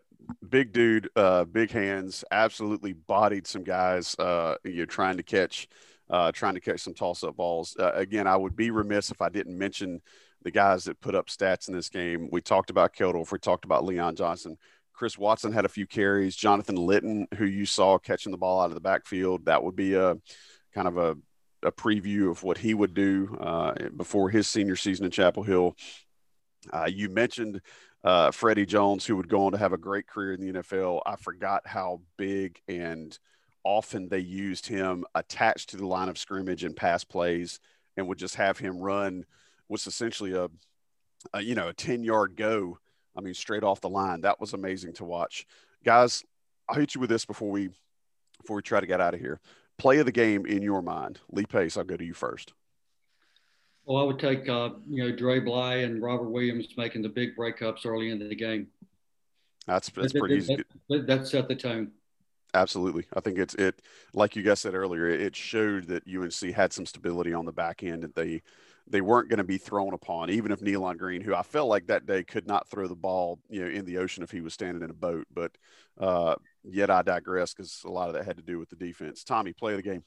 big dude, uh, big hands, absolutely bodied some guys. Uh, you know, trying to catch, uh, trying to catch some toss-up balls. Uh, again, I would be remiss if I didn't mention the guys that put up stats in this game. We talked about Keldorf. We talked about Leon Johnson. Chris Watson had a few carries. Jonathan Linton, who you saw catching the ball out of the backfield, that would be a kind of a, a preview of what he would do uh, before his senior season in Chapel Hill. Uh, you mentioned uh, Freddie Jones, who would go on to have a great career in the NFL. I forgot how big and often they used him attached to the line of scrimmage and pass plays and would just have him run was essentially a, a you know a 10 yard go i mean straight off the line. That was amazing to watch. Guys i'll hit you with this before we before we try to get out of here. Play of the game in your mind. Lee pace i'll go to you first well i would take uh, you know dre bly and robert williams making the big breakups early in the game that's that's pretty easy that, that, that set the tone Absolutely. I think it's it like you guys said earlier, it showed that UNC had some stability on the back end and they they weren't going to be thrown upon, even if Nealon Greene, who I felt like that day could not throw the ball, you know, in the ocean if he was standing in a boat. But uh, yet I digress because a lot of that had to do with the defense. Tommy, play the game.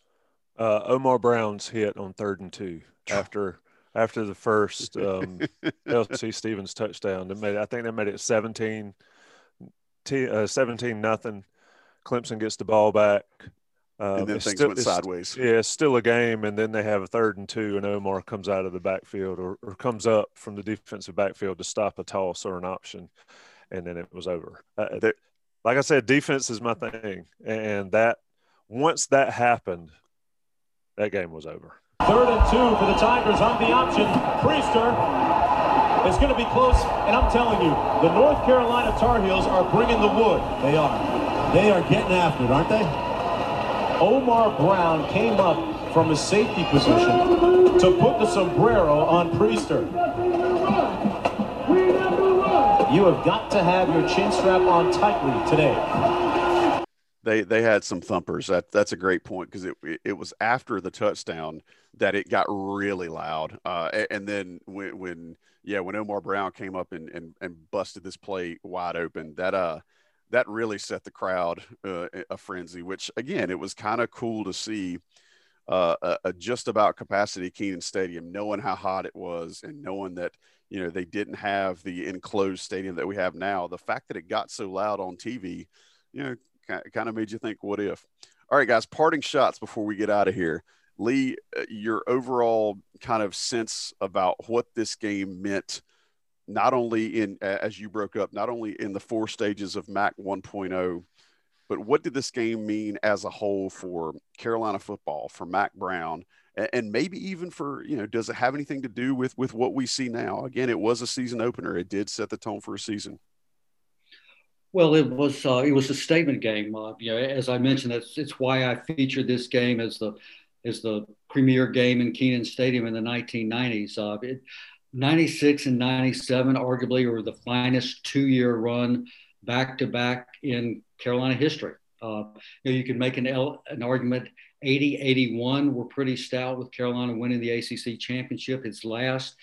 Uh, Omar Brown's hit on third and two after after the first um, LC Stevens touchdown. They made I think they made it 17, t- uh, 17 nothing. Clemson gets the ball back. Um, and then things still, went sideways. Yeah, it's still a game, and then they have a third and two, and Omar comes out of the backfield or, or comes up from the defensive backfield to stop a toss or an option, and then it was over. Uh, like I said, defense is my thing, and that once that happened, that game was over. Third and two for the Tigers on the option. Priester is going to be close, and I'm telling you, the North Carolina Tar Heels are bringing the wood. They are. They are getting after it, aren't they? Omar Brown came up from a safety position to put the sombrero on Priester. You have got to have your chin strap on tightly today. They they had some thumpers. That that's a great point because it it was after the touchdown that it got really loud. Uh, and then when when yeah when Omar Brown came up and and, and busted this play wide open, that uh that really set the crowd uh, a frenzy. Which again, it was kind of cool to see uh, a, a, just about capacity Kenan Stadium, knowing how hot it was and knowing that you know they didn't have the enclosed stadium that we have now. The fact that it got so loud on TV, you know, kind of made you think, what if? All right, guys, parting shots before we get out of here. Lee, uh, your overall kind of sense about what this game meant not only in as you broke up, not only in the four stages of Mack 1.0, but what did this game mean as a whole for Carolina football, for Mack Brown, and maybe even for you know, does it have anything to do with with what we see now? Again, it was a season opener; it did set the tone for a season. Well, it was uh, it was a statement game. Uh, you know, as I mentioned, that's it's why I featured this game as the as the premier game in Kenan Stadium in the 1990s. Uh, it, 96 and 97 arguably were the finest two-year run back-to-back in Carolina history. Uh, you, know, you can make an, an argument 80, 81 were pretty stout with Carolina winning the ACC championship, its last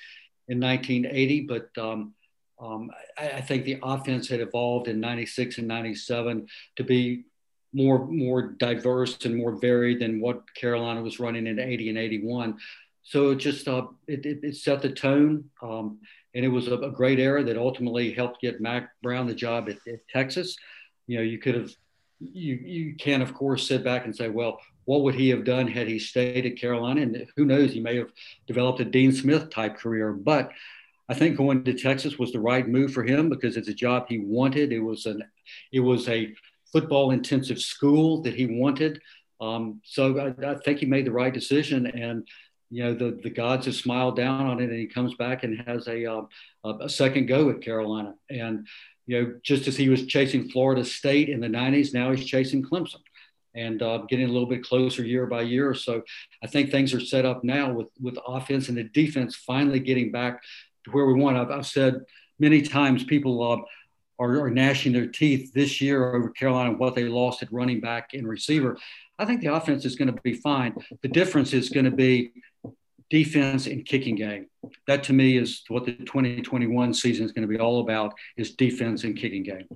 in 1980. But um, Um, I, I, think the offense had evolved in 96 and 97 to be more, more diverse and more varied than what Carolina was running in 80 and 81. So it just uh, it, it, it, set the tone. Um, and it was a, a, great era that ultimately helped get Mack Brown the job at, at Texas. You know, you could have you you can of course sit back and say, well, what would he have done had he stayed at Carolina? And who knows, he may have developed a Dean Smith type career. But I think going to Texas was the right move for him because it's a job he wanted. It was an it was a football intensive school that he wanted. Um, so I, I, think he made the right decision. And you know the the gods have smiled down on it, and he comes back and has a uh, a second go at Carolina. And you know, just as he was chasing Florida State in the '90s, now he's chasing Clemson and uh, getting a little bit closer year by year. So I think things are set up now with with offense and the defense finally getting back to where we want. I've, I've said many times people uh, are, are, gnashing their teeth this year over Carolina what they lost at running back and receiver. I think the offense is going to be fine. The difference is going to be defense and kicking game. That to me is what the 2021 season is going to be all about is defense and kicking game.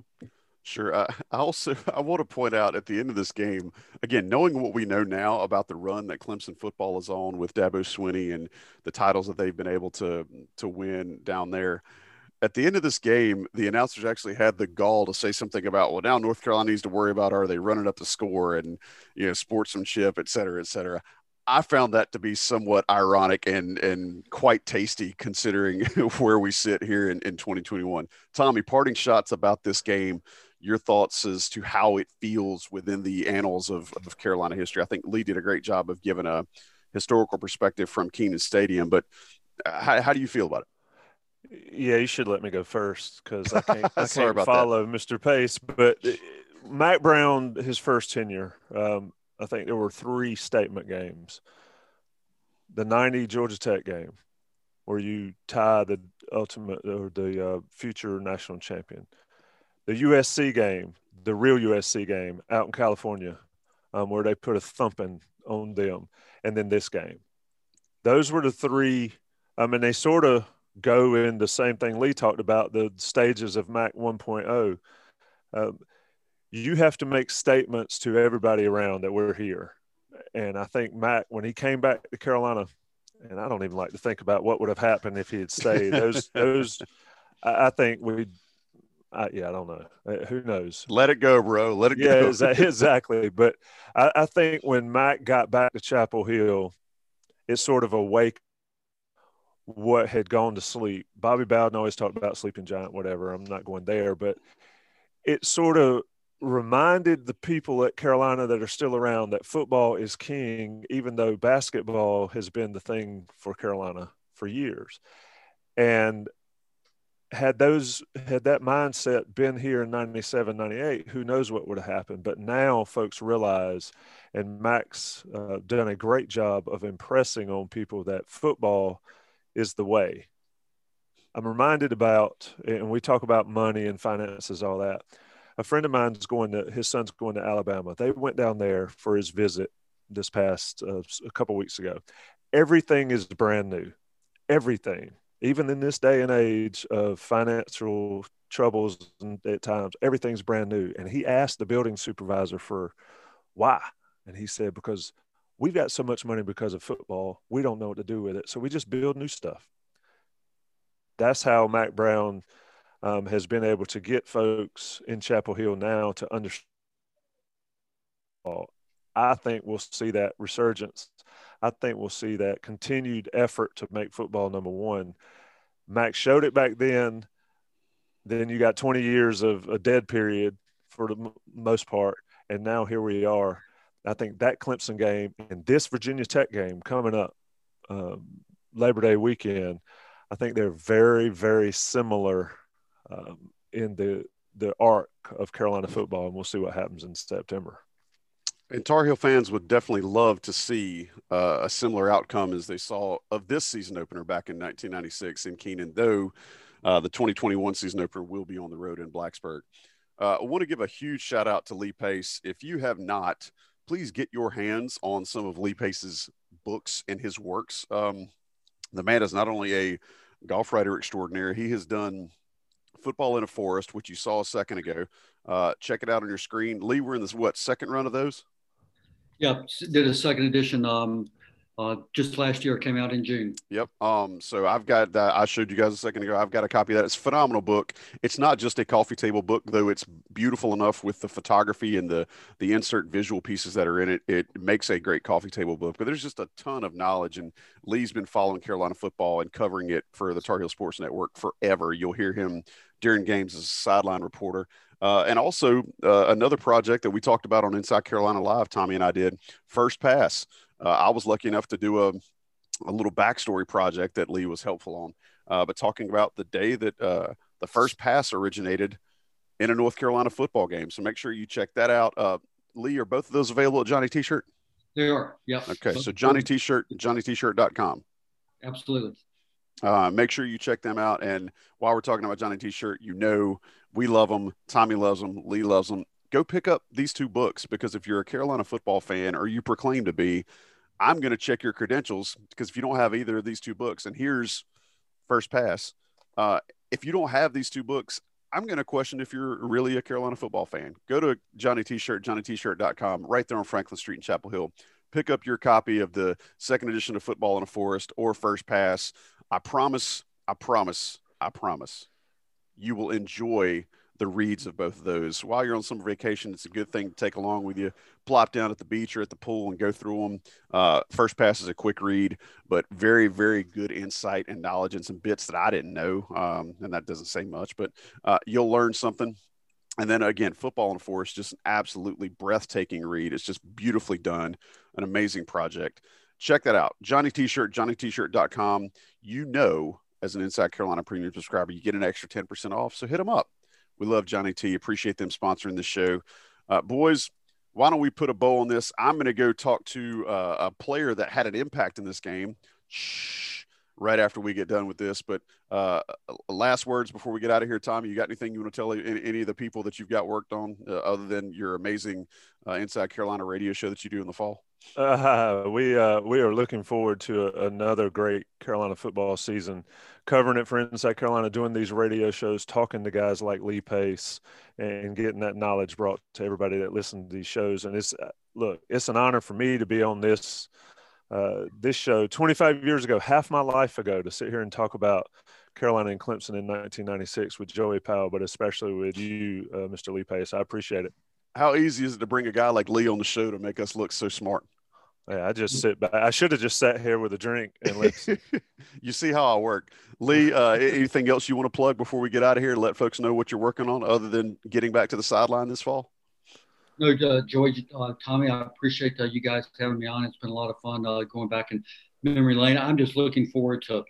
Sure. I, I also I want to point out at the end of this game, again, knowing what we know now about the run that Clemson football is on with Dabo Swinney and the titles that they've been able to to win down there. At the end of this game, the announcers actually had the gall to say something about, well, now North Carolina needs to worry about are they running up the score and you know sportsmanship, et cetera, et cetera. I found that to be somewhat ironic and and quite tasty considering where we sit here in, in 2021. Tommy, parting shots about this game your thoughts as to how it feels within the annals of, of Carolina history. I think Lee did a great job of giving a historical perspective from Kenan Stadium, but uh, how, how do you feel about it? Yeah, you should let me go first because I can't, I can't follow that. Mr. Pace. But uh, Mack Brown, his first tenure, um, I think there were three statement games. The 90 Georgia Tech game, where you tie the ultimate or the uh, future national champion the USC game, the real USC game out in California, um, where they put a thumping on them, and then this game. Those were the three. I mean, they sort of go in the same thing Lee talked about the stages of Mack 1.0. Um, you have to make statements to everybody around that we're here. And I think Mack, when he came back to Carolina, and I don't even like to think about what would have happened if he had stayed. Those, those, I think we I, yeah, I don't know. Uh, who knows? Let it go, bro. Let it yeah, go. Yeah, exactly. But I, I, think when Mike got back to Chapel Hill, it sort of awake what had gone to sleep. Bobby Bowden always talked about sleeping giant, whatever. I'm not going there, but it sort of reminded the people at Carolina that are still around that football is king, even though basketball has been the thing for Carolina for years. And had those had that mindset been here in 97 98 who knows what would have happened. But now folks realize and max uh, done a great job of impressing on people that football is the way. I'm reminded about and we talk about money and finances all that. A friend of mine's going to his son's going to alabama. They went down there for his visit this past uh, a couple weeks ago. Everything is brand new. Everything even in this day and age of financial troubles and at times everything's brand new. And he asked the building supervisor for why. And he said because we've got so much money because of football we don't know what to do with it. So we just build new stuff. That's how mack brown um, has been able to get folks in chapel hill now to understand i think we'll see that resurgence I think we'll see that continued effort to make football number one. Max showed it back then. Then you got 20 years of a dead period for the m- most part. And now here we are. I think that Clemson game and this Virginia Tech game coming up um, Labor Day weekend, I think they're very, very similar um, in the the arc of Carolina football, and we'll see what happens in September. And Tar Heel fans would definitely love to see uh, a similar outcome as they saw of this season opener back in 1996 in Kenan, though uh, the 2021 season opener will be on the road in Blacksburg. Uh, I want to give a huge shout out to Lee Pace. If you have not, please get your hands on some of Lee Pace's books and his works. Um, the man is not only a golf writer extraordinaire, he has done Football in a Forest, which you saw a second ago. Uh, check it out on your screen. Lee, we're in this what second run of those? Yeah, did a second edition um, uh, just last year. Came out in June. Yep. Um, so I've got that. I showed you guys a second ago. I've got a copy of that. It's a phenomenal book. It's not just a coffee table book, though. It's beautiful enough with the photography and the the insert visual pieces that are in it. It makes a great coffee table book. But there's just a ton of knowledge. And Lee's been following Carolina football and covering it for the Tar Heel Sports Network forever. You'll hear him during games as a sideline reporter. Uh, and also uh, another project that we talked about on Inside Carolina Live, Tommy and I did, First Pass. Uh, I was lucky enough to do a, a little backstory project that Lee was helpful on, uh, but talking about the day that uh, the first pass originated in a North Carolina football game. So make sure you check that out. Uh, Lee, are both of those available at Johnny T-shirt? They are. Yeah. Okay. So Johnny T-shirt, JohnnyT-shirt.com. Absolutely. Uh, make sure you check them out. And while we're talking about Johnny T-shirt, you know we love them. Tommy loves them. Lee loves them go pick up these two books because if you're a Carolina football fan or you proclaim to be, I'm going to check your credentials because if you don't have either of these two books, and here's first pass, uh, if you don't have these two books, I'm going to question if you're really a Carolina football fan. Go to Johnny T-shirt, JohnnyT-shirt.com, right there on Franklin Street in Chapel Hill. Pick up your copy of the second edition of Football in a Forest or First Pass. I promise, I promise, I promise, you will enjoy the reads of both of those. While you're on summer vacation, it's a good thing to take along with you. Plop down at the beach or at the pool and go through them. Uh, first pass is a quick read, but very, very good insight and knowledge and some bits that I didn't know. Um, and that doesn't say much, but uh, you'll learn something. And then again, football and forest, just an absolutely breathtaking read. It's just beautifully done, an amazing project. Check that out. Johnny T-shirt, JohnnyT-shirt.com. You know, as an Inside Carolina premium subscriber, you get an extra 10% off. So hit them up. We love Johnny T. Appreciate them sponsoring the show. Uh, boys, why don't we put a bow on this? I'm going to go talk to uh, a player that had an impact in this game. Shh, right after we get done with this. But uh, last words before we get out of here, Tommy. You got anything you want to tell any, any of the people that you've got worked on, uh, other than your amazing uh, Inside Carolina radio show that you do in the fall? Uh, we uh, we are looking forward to a, another great Carolina football season, covering it for Inside Carolina, doing these radio shows, talking to guys like Lee Pace, and getting that knowledge brought to everybody that listens to these shows. And it's uh, look, it's an honor for me to be on this uh, this show 25 years ago, half my life ago, to sit here and talk about Carolina and Clemson in 1996 with Joey Powell, but especially with you, uh, Mr. Lee Pace. I appreciate it. How easy is it to bring a guy like Lee on the show to make us look so smart? Yeah, I just sit back. I should have just sat here with a drink and listen. you see how I work, Lee. Uh, anything else you want to plug before we get out of here? And let folks know what you're working on, other than getting back to the sideline this fall. No, uh, George, uh, Tommy, I appreciate uh, you guys having me on. It's been a lot of fun uh, going back in memory lane. I'm just looking forward to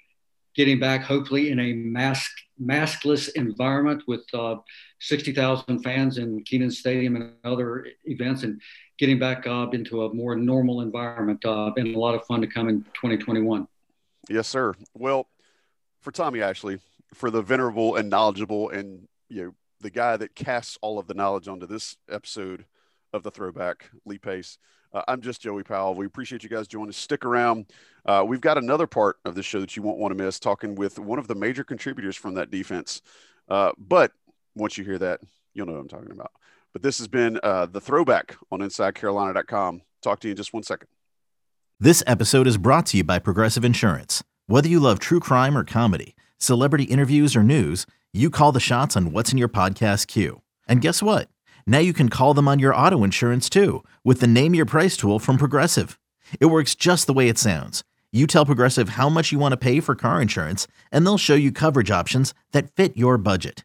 getting back, hopefully, in a mask maskless environment with uh, 60,000 fans in Kenan Stadium and other events, and getting back uh, into a more normal environment. Uh, been a lot of fun to come in 2021. Yes, sir. Well, for Tommy Ashley, for the venerable and knowledgeable, and you know the guy that casts all of the knowledge onto this episode of the Throwback, Lee Pace. Uh, I'm just Joey Powell. We appreciate you guys joining us. Stick around. Uh, we've got another part of the show that you won't want to miss, talking with one of the major contributors from that defense. Uh, but once you hear that, you'll know what I'm talking about. But this has been uh, the throwback on InsideCarolina.com. Talk to you in just one second. This episode is brought to you by Progressive Insurance. Whether you love true crime or comedy, celebrity interviews or news, you call the shots on what's in your podcast queue. And guess what? Now you can call them on your auto insurance too with the Name Your Price tool from Progressive. It works just the way it sounds. You tell Progressive how much you want to pay for car insurance, and they'll show you coverage options that fit your budget.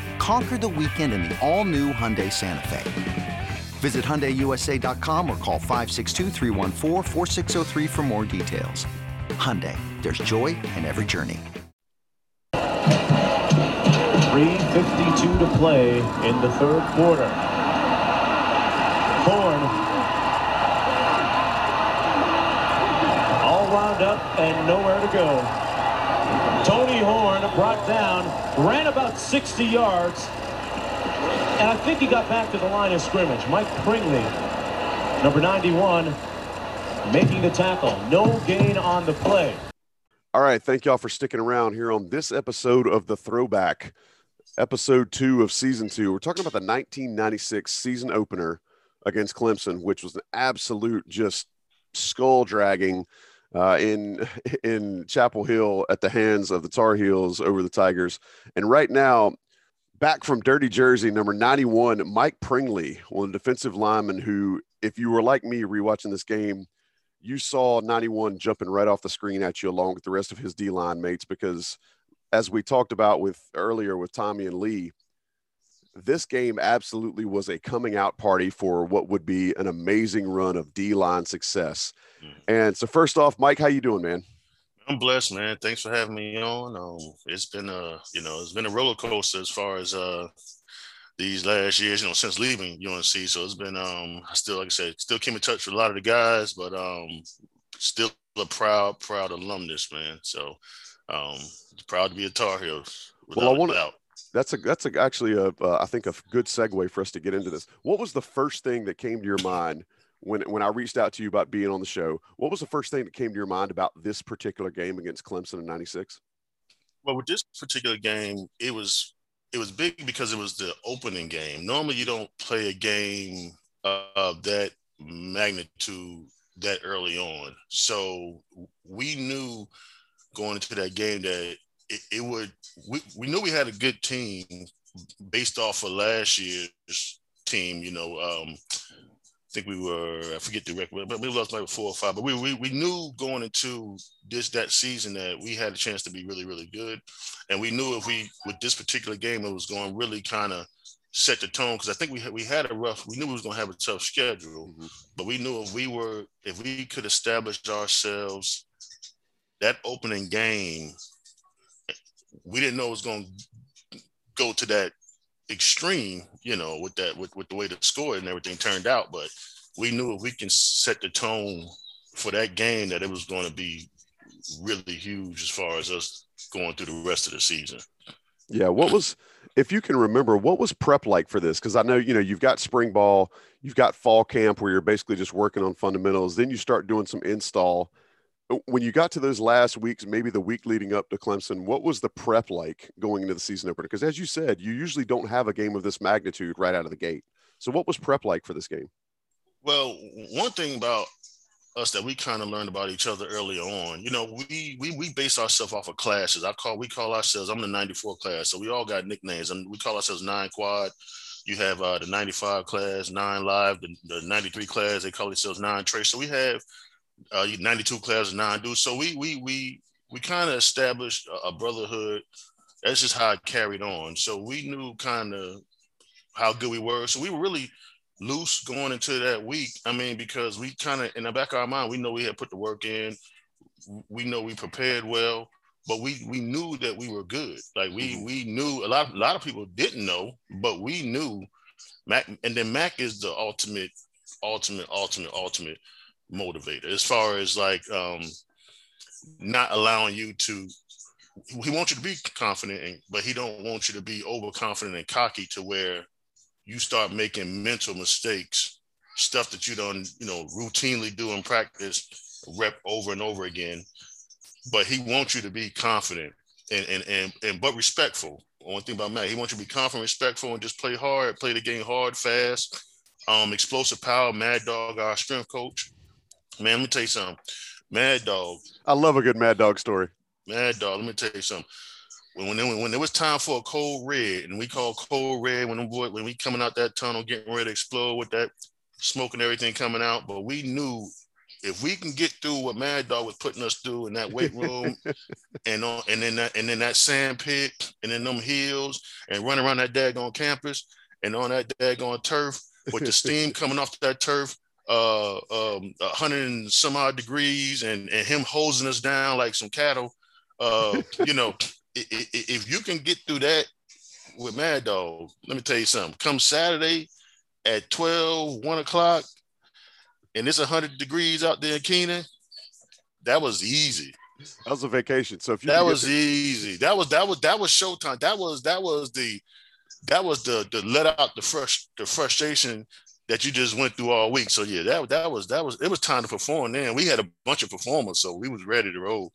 Conquer the weekend in the all new Hyundai Santa Fe. Visit HyundaiUSA.com or call 562 for more details. Hyundai, there's joy in every journey. 3.52 to play in the third quarter. Horn. All wound up and nowhere to go. Tony Horn brought down, ran about 60 yards, and I think he got back to the line of scrimmage. Mike Pringley, number 91, making the tackle. No gain on the play. All right. Thank y'all for sticking around here on this episode of The Throwback, episode two of season two. We're talking about the 1996 season opener against Clemson, which was an absolute just skull dragging uh, in in Chapel Hill at the hands of the Tar Heels over the Tigers. And right now, back from Dirty Jersey, number 91, Mike Pringley, one the defensive lineman who, if you were like me rewatching this game, you saw 91 jumping right off the screen at you along with the rest of his D line mates because as we talked about with earlier with Tommy and Lee, this game absolutely was a coming out party for what would be an amazing run of D line success. Mm. And so, first off, Mike, how you doing, man? I'm blessed, man. Thanks for having me on. Um, it's been a, you know, it's been a roller coaster as far as uh these last years, you know, since leaving UNC. So it's been, um, I still, like I said, still came in touch with a lot of the guys, but um, still a proud, proud alumnus, man. So um, proud to be a Tar Heel. Well, I want to that's a that's a, actually a uh, I think a good segue for us to get into this. What was the first thing that came to your mind when when I reached out to you about being on the show? What was the first thing that came to your mind about this particular game against Clemson in '96? Well, with this particular game, it was it was big because it was the opening game. Normally, you don't play a game of that magnitude that early on. So we knew going into that game that it, it would we, we knew we had a good team based off of last year's team. You know, um, I think we were I forget the record, but we lost maybe four or five. But we, we we knew going into this that season that we had a chance to be really really good, and we knew if we with this particular game it was going to really kind of set the tone because I think we had, we had a rough. We knew we was going to have a tough schedule, mm-hmm. but we knew if we were if we could establish ourselves that opening game we didn't know it was going to go to that extreme, you know, with that with, with the way the score and everything turned out. But we knew if we can set the tone for that game, that it was going to be really huge as far as us going through the rest of the season. Yeah, what was if you can remember what was prep like for this because i know you know you've got spring ball you've got fall camp where you're basically just working on fundamentals then you start doing some install when you got to those last weeks, maybe the week leading up to Clemson, what was the prep like going into the season opener? Because as you said, you usually don't have a game of this magnitude right out of the gate. So what was prep like for this game? Well, one thing about us that we kind of learned about each other early on, you know, we we we base ourselves off of classes. I call we call ourselves. I'm the '94 class, so we all got nicknames, and we call ourselves Nine Quad. You have uh, the '95 class, Nine Live, the, the '93 class. They call themselves Nine Trace. So we have uh, 92 class nine dudes. So we we we we kind of established a brotherhood. That's just how it carried on. So we knew kind of how good we were. So we were really loose going into that week. I mean, because we kind of in the back of our mind, we know we had put the work in. We know we prepared well, but we we knew that we were good. Like we mm-hmm. we knew a lot a lot of people didn't know, but we knew Mack. And then Mack is the ultimate, ultimate, ultimate, ultimate motivator. As far as like um, not allowing you to he wants you to be confident and, but he don't want you to be overconfident and cocky to where you start making mental mistakes stuff that you don't you know routinely do in practice rep over and over again. But he wants you to be confident and and and, and but respectful. One thing about Matt, he wants you to be confident, respectful, and just play hard, play the game hard, fast, um, explosive power, mad dog, our strength coach. Man, let me tell you something. Mad Dog. I love a good Mad Dog story. Mad Dog. Let me tell you something. When when, when, when it was time for a cold red, and we call cold red when boy, when we coming out that tunnel, getting ready to explode with that smoke and everything coming out, but we knew if we can get through what Mad Dog was putting us through in that weight room, and on and then that and then that sand pit, and then them hills, and running around that daggone campus, and on that daggone turf with the steam coming off that turf, uh, um, 100 and some odd degrees and, and him hosing us down like some cattle, uh, you know, if you can get through that, with Mad Dog, let me tell you something. Come Saturday at 12, 1 o'clock, and it's 100 degrees out there in Kenan, that was easy. That was a vacation. So if you that was to- easy, that was that was that was showtime. That was that was the that was the the let out the fresh the frustration that you just went through all week. So yeah, that that was that was it was time to perform. Then we had a bunch of performers, so we was ready to roll.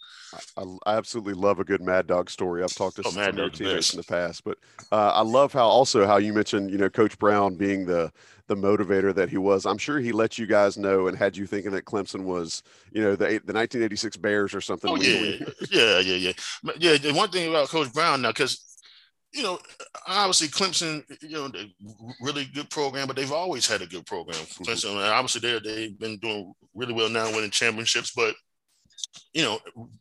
I, I absolutely love a good Mad Dog story. I've talked to oh, some of teammates in the past, but uh, I love how also how you mentioned you know Coach Brown being the the motivator that he was. I'm sure he let you guys know and had you thinking that Clemson was you know the the 1986 Bears or something. Oh yeah, yeah, yeah, yeah, yeah. The one thing about Coach Brown now because you know, obviously Clemson, you know, really good program, but they've always had a good program. Mm-hmm. Clemson, mm-hmm. obviously, they they've been doing really well now, winning championships. But you know,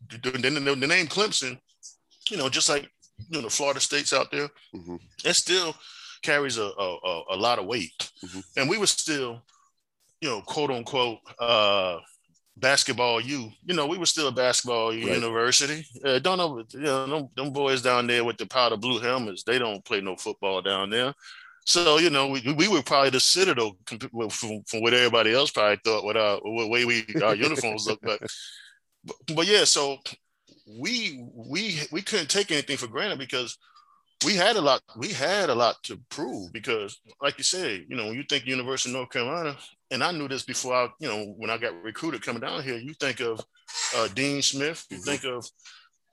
the, the, the name Clemson, you know, just like you know the Florida states out there, mm-hmm. it still carries a, a, a lot of weight. Mm-hmm. And we were still, you know, quote unquote, uh, basketball U. You know, we were still a basketball right. university. Uh, don't know, you know, them, them, boys down there with the powder blue helmets, they don't play no football down there. So, you know, we, we were probably the citadel from, from what everybody else probably thought what our what way we our uniforms look. But, but, but yeah, so we we we couldn't take anything for granted because we had a lot we had a lot to prove because like you said you know when you think university of north carolina and i knew this before i you know when i got recruited coming down here you think of uh, dean smith you mm-hmm. think of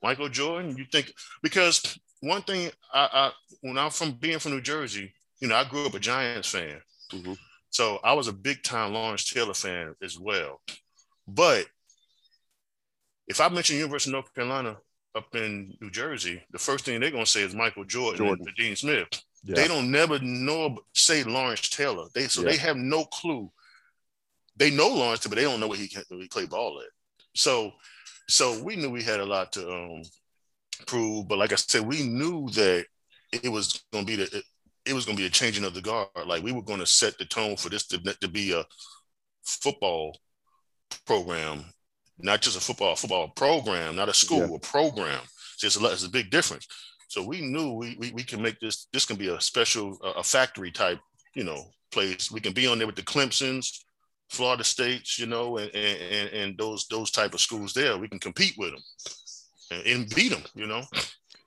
michael jordan you think because one thing I, I, when i'm from being from new jersey you know i grew up a giants fan mm-hmm. so i was a big time lawrence taylor fan as well but if i mention university of north carolina up in New Jersey, the first thing they're gonna say is Michael Jordan, Jordan. and Dean Smith. Yeah. They don't never know say Lawrence Taylor. They so yeah. they have no clue. They know Lawrence, but they don't know what he can he play ball at. So so we knew we had a lot to um, prove. But like I said, we knew that it was gonna be the it, it was gonna be a changing of the guard. Like we were gonna set the tone for this to, to be a football program not just a football football program, not a school, yeah. a program. So it's a, it's a big difference. So we knew we, we, we can make this, this can be a special, a factory type, you know, place. We can be on there with the Clemsons, Florida States, you know, and, and, and those, those type of schools there. We can compete with them and, and beat them, you know?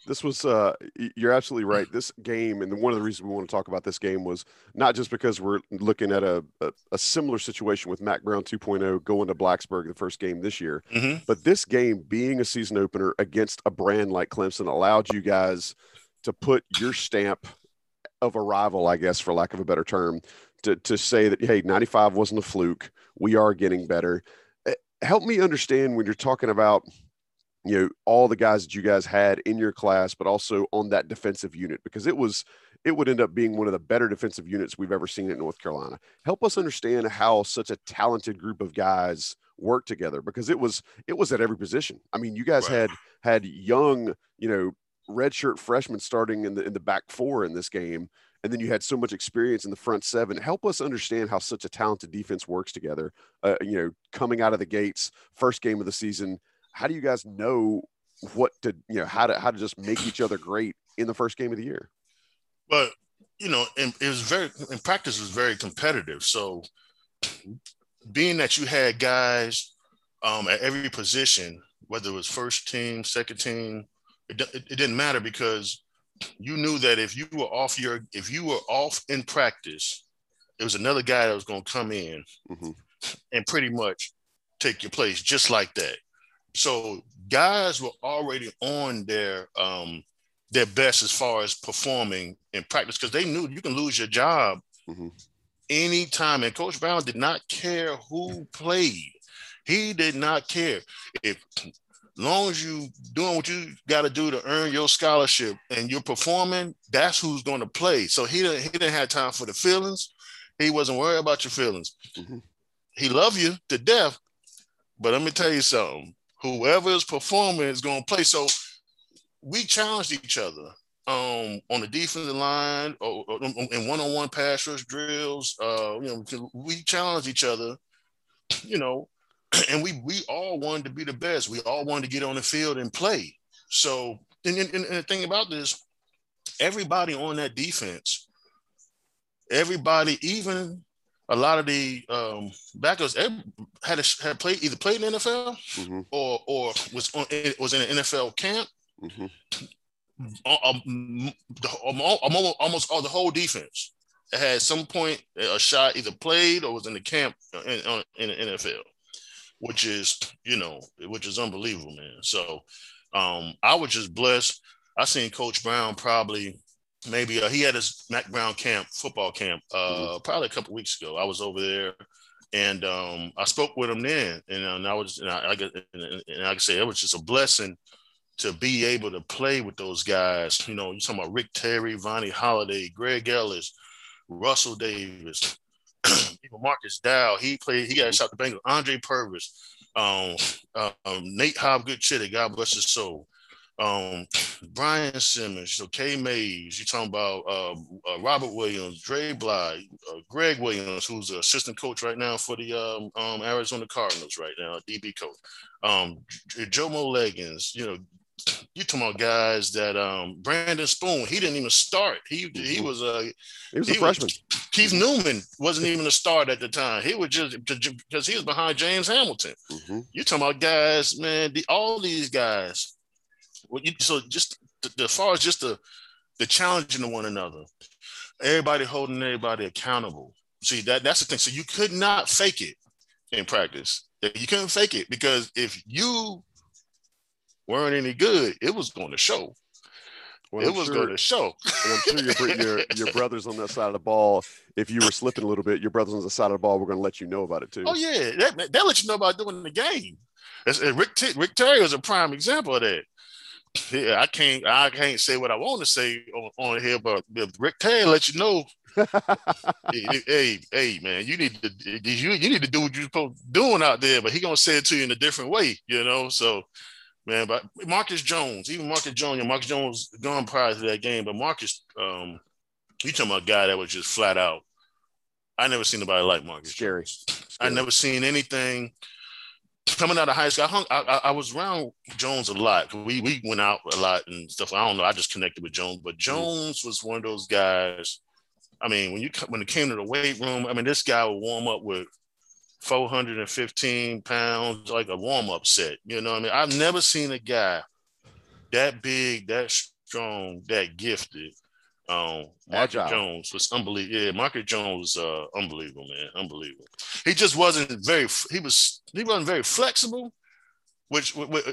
this was uh, you're absolutely right this game and one of the reasons we want to talk about this game was not just because we're looking at a, a, a similar situation with mack brown 2.0 going to blacksburg the first game this year mm-hmm. but this game being a season opener against a brand like clemson allowed you guys to put your stamp of arrival i guess for lack of a better term to, to say that hey 95 wasn't a fluke. We are getting better. Eh, help me understand when you're talking about you know all the guys that you guys had in your class but also on that defensive unit because it was it would end up being one of the better defensive units we've ever seen at north carolina. Help us understand how such a talented group of guys work together because it was it was at every position. I mean you guys right. had had young you know redshirt freshmen starting in the in the back four in this game and then you had so much experience in the front seven. Help us understand how such a talented defense works together. Uh, you know, coming out of the gates, first game of the season, how do you guys know what to you know how to how to just make each other great in the first game of the year? But you know, and it was very in practice was very competitive. So being that you had guys um, at every position, whether it was first team, second team, it, it, it, didn't matter because you knew that if you were off your if you were off in practice, it was another guy that was going to come in mm-hmm. and pretty much take your place just like that. So guys were already on their um, their best as far as performing in practice because they knew you can lose your job mm-hmm. anytime. And Coach Brown did not care who played. He did not care if long as you doing what you got to do to earn your scholarship and you're performing, that's who's going to play. So he didn't, he didn't have time for the feelings. He wasn't worried about your feelings. Mm-hmm. He loved you to death, but let me tell you something whoever is performing is going to play. So we challenged each other um, on the defensive line or, or in one-on-one pass rush drills. Uh, you know, we challenged each other. You know, and we we all wanted to be the best. We all wanted to get on the field and play. So, and, and, and the thing about this, everybody on that defense, everybody, even a lot of the um, backers had a, had played either played in the NFL mm-hmm. or or was on was in an NFL camp. Mm-hmm. Um, almost all the whole defense had some point a shot either played or was in the camp in, in the NFL, which is you know which is unbelievable, man. So um, I was just blessed. I seen Coach Brown probably maybe uh, he had his Mack Brown camp football camp uh, mm-hmm. probably a couple weeks ago. I was over there. And um, I spoke with him then, and, uh, and I was, and I, I, and, and like I said, it was just a blessing to be able to play with those guys. You know, you're talking about Rick Terry, Vonnie Holliday, Greg Ellis, Russell Davis, Marcus Dow. He played. He got shot the Bengals. Andre Purvis, um, um, Nate Hobgood-Chittick, God bless his soul. Um, Brian Simmons, so K Mays, you're talking about uh, uh, Robert Williams, Dre Bly, uh, Greg Williams, who's the assistant coach right now for the um, um, Arizona Cardinals right now, DB coach. Jomo Leggins, you know, you talking about guys that um Brandon Spoon, he didn't even start. He he mm-hmm. was a he was a freshman. Was, Keith Newman wasn't even a start at the time. He was just because he was behind James Hamilton. Mm-hmm. You talking about guys, man? The, all these guys. Well, you, so just the, as far as just the the challenging to one another, everybody holding everybody accountable. See that that's the thing. So you could not fake it in practice. You couldn't fake it because if you weren't any good, it was going to show. Well, it I'm was sure, going to show. and I'm sure your, your, your brothers on that side of the ball, if you were slipping a little bit, your brothers on the side of the ball were going to let you know about it too. Oh yeah, that, that let you know about doing the game. Rick T- Rick Terry was a prime example of that. Yeah, I can't I can't say what I want to say on, on here, but Rick Terry let you know. hey, hey, hey, man, you need to you, you need to do what you're supposed to doing out there, but he gonna say it to you in a different way, you know. So man. But Marcus Jones, even Marcus Jones, Marcus Jones gone prior to that game, but Marcus, um, you talking about a guy that was just flat out. I never seen anybody like Marcus. Scary. Scary. I never seen anything coming out of high school. I, hung, I, I, was around Jones a lot. We we went out a lot and stuff. I don't know. I just connected with Jones, but mm-hmm. Jones was one of those guys. I mean, when you when it came to the weight room, I mean, this guy would warm up with 415 pounds, like a warm up set. You know what I mean? I've never seen a guy that big, that strong, that gifted. Um, Marcus Jones was unbelievable. Yeah, Marcus Jones was uh, unbelievable, man, unbelievable. He just wasn't very. He was. He wasn't very flexible, which, which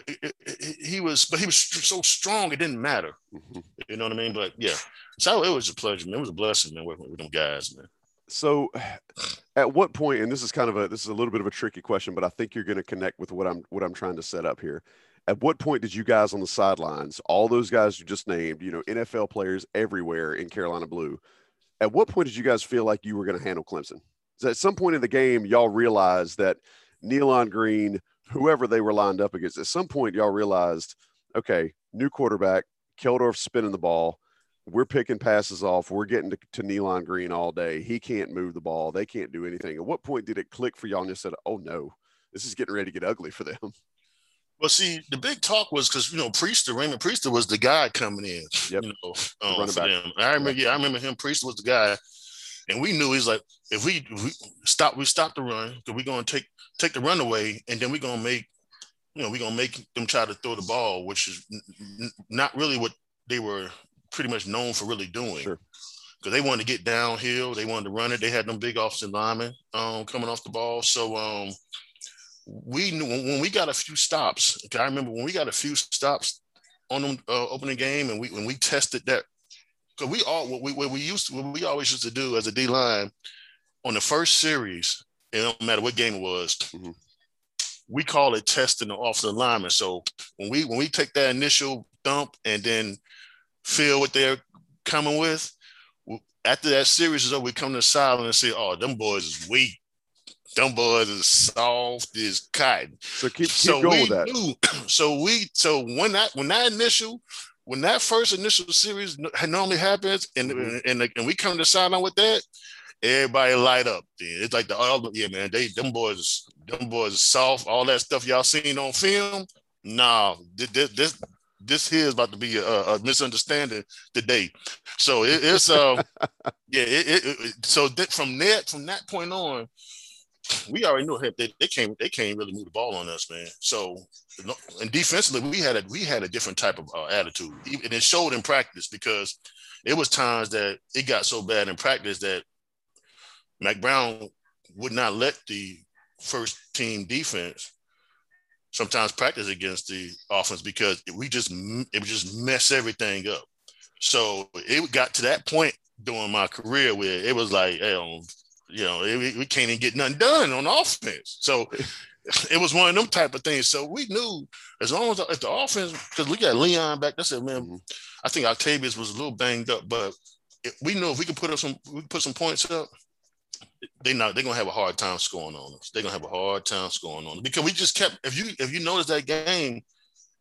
he was. But he was so strong, it didn't matter. Mm-hmm. You know what I mean? But yeah, so it was a pleasure, man. It was a blessing, man, working with them guys, man. So, at what point, and this is kind of a this is a little bit of a tricky question, but I think you're going to connect with what I'm what I'm trying to set up here. At what point did you guys on the sidelines, all those guys you just named, you know, NFL players everywhere in Carolina blue, at what point did you guys feel like you were going to handle Clemson? Is at some point in the game y'all realized that Nealon Greene, whoever they were lined up against, at some point y'all realized, okay, new quarterback, Keldorf spinning the ball we're picking passes off. We're getting to, to Nealon Greene all day. He can't move the ball. They can't do anything. At what point did it click for y'all and you said, oh no, this is getting ready to get ugly for them? Well, see, the big talk was because you know Priester, Raymond Priester was the guy coming in. Yep. You know, um, for them. I remember, yeah, I remember him. Priester was the guy, and we knew he's like, if we, if we stop, we stop the run because we're gonna take take the run away, and then we're gonna make, you know, we're gonna make them try to throw the ball, which is n- not really what they were pretty much known for really doing. Sure. Because they wanted to get downhill, they wanted to run it. They had them big offensive linemen um, coming off the ball. So um, we knew when, when, we got a few stops. I remember when we got a few stops on them uh, opening game, and we when we tested that, because we all what we what we used to, what we always used to do as a D line on the first series, it don't matter what game it was. Mm-hmm we call it testing the offensive lineman. So when we when we take that initial dump and then feel what they're coming with. After that series is over, we come to the sideline and say, "Oh, them boys is weak. Them boys is soft as cotton." So keep, keep so going with that. Knew, so we so when that when that initial when that first initial series normally happens, and mm-hmm. and, and we come to the sideline with that, everybody light up. It's like the oh yeah man, they them boys them boys soft. All that stuff y'all seen on film, nah, this, this this here is about to be a, a misunderstanding today. So it, it's uh yeah it, it, so that from that from that point on, we already knew they, they can't they can't really move the ball on us, man. So and defensively we had a we had a different type of uh, attitude, and it showed in practice because it was times that it got so bad in practice that Mack Brown would not let the first team defense sometimes practice against the offense because we just it would just mess everything up. So it got to that point during my career where it was like, hey, um, you know, it, we can't even get nothing done on offense. So it was one of them type of things. So we knew as long as if the offense, because we got Leon back, I said, man. Mm-hmm. I think Octavius was a little banged up, but we knew if we could put up some, we put some points up, they not they're gonna have a hard time scoring on us. They're gonna have a hard time scoring on us because we just kept. If you if you notice that game,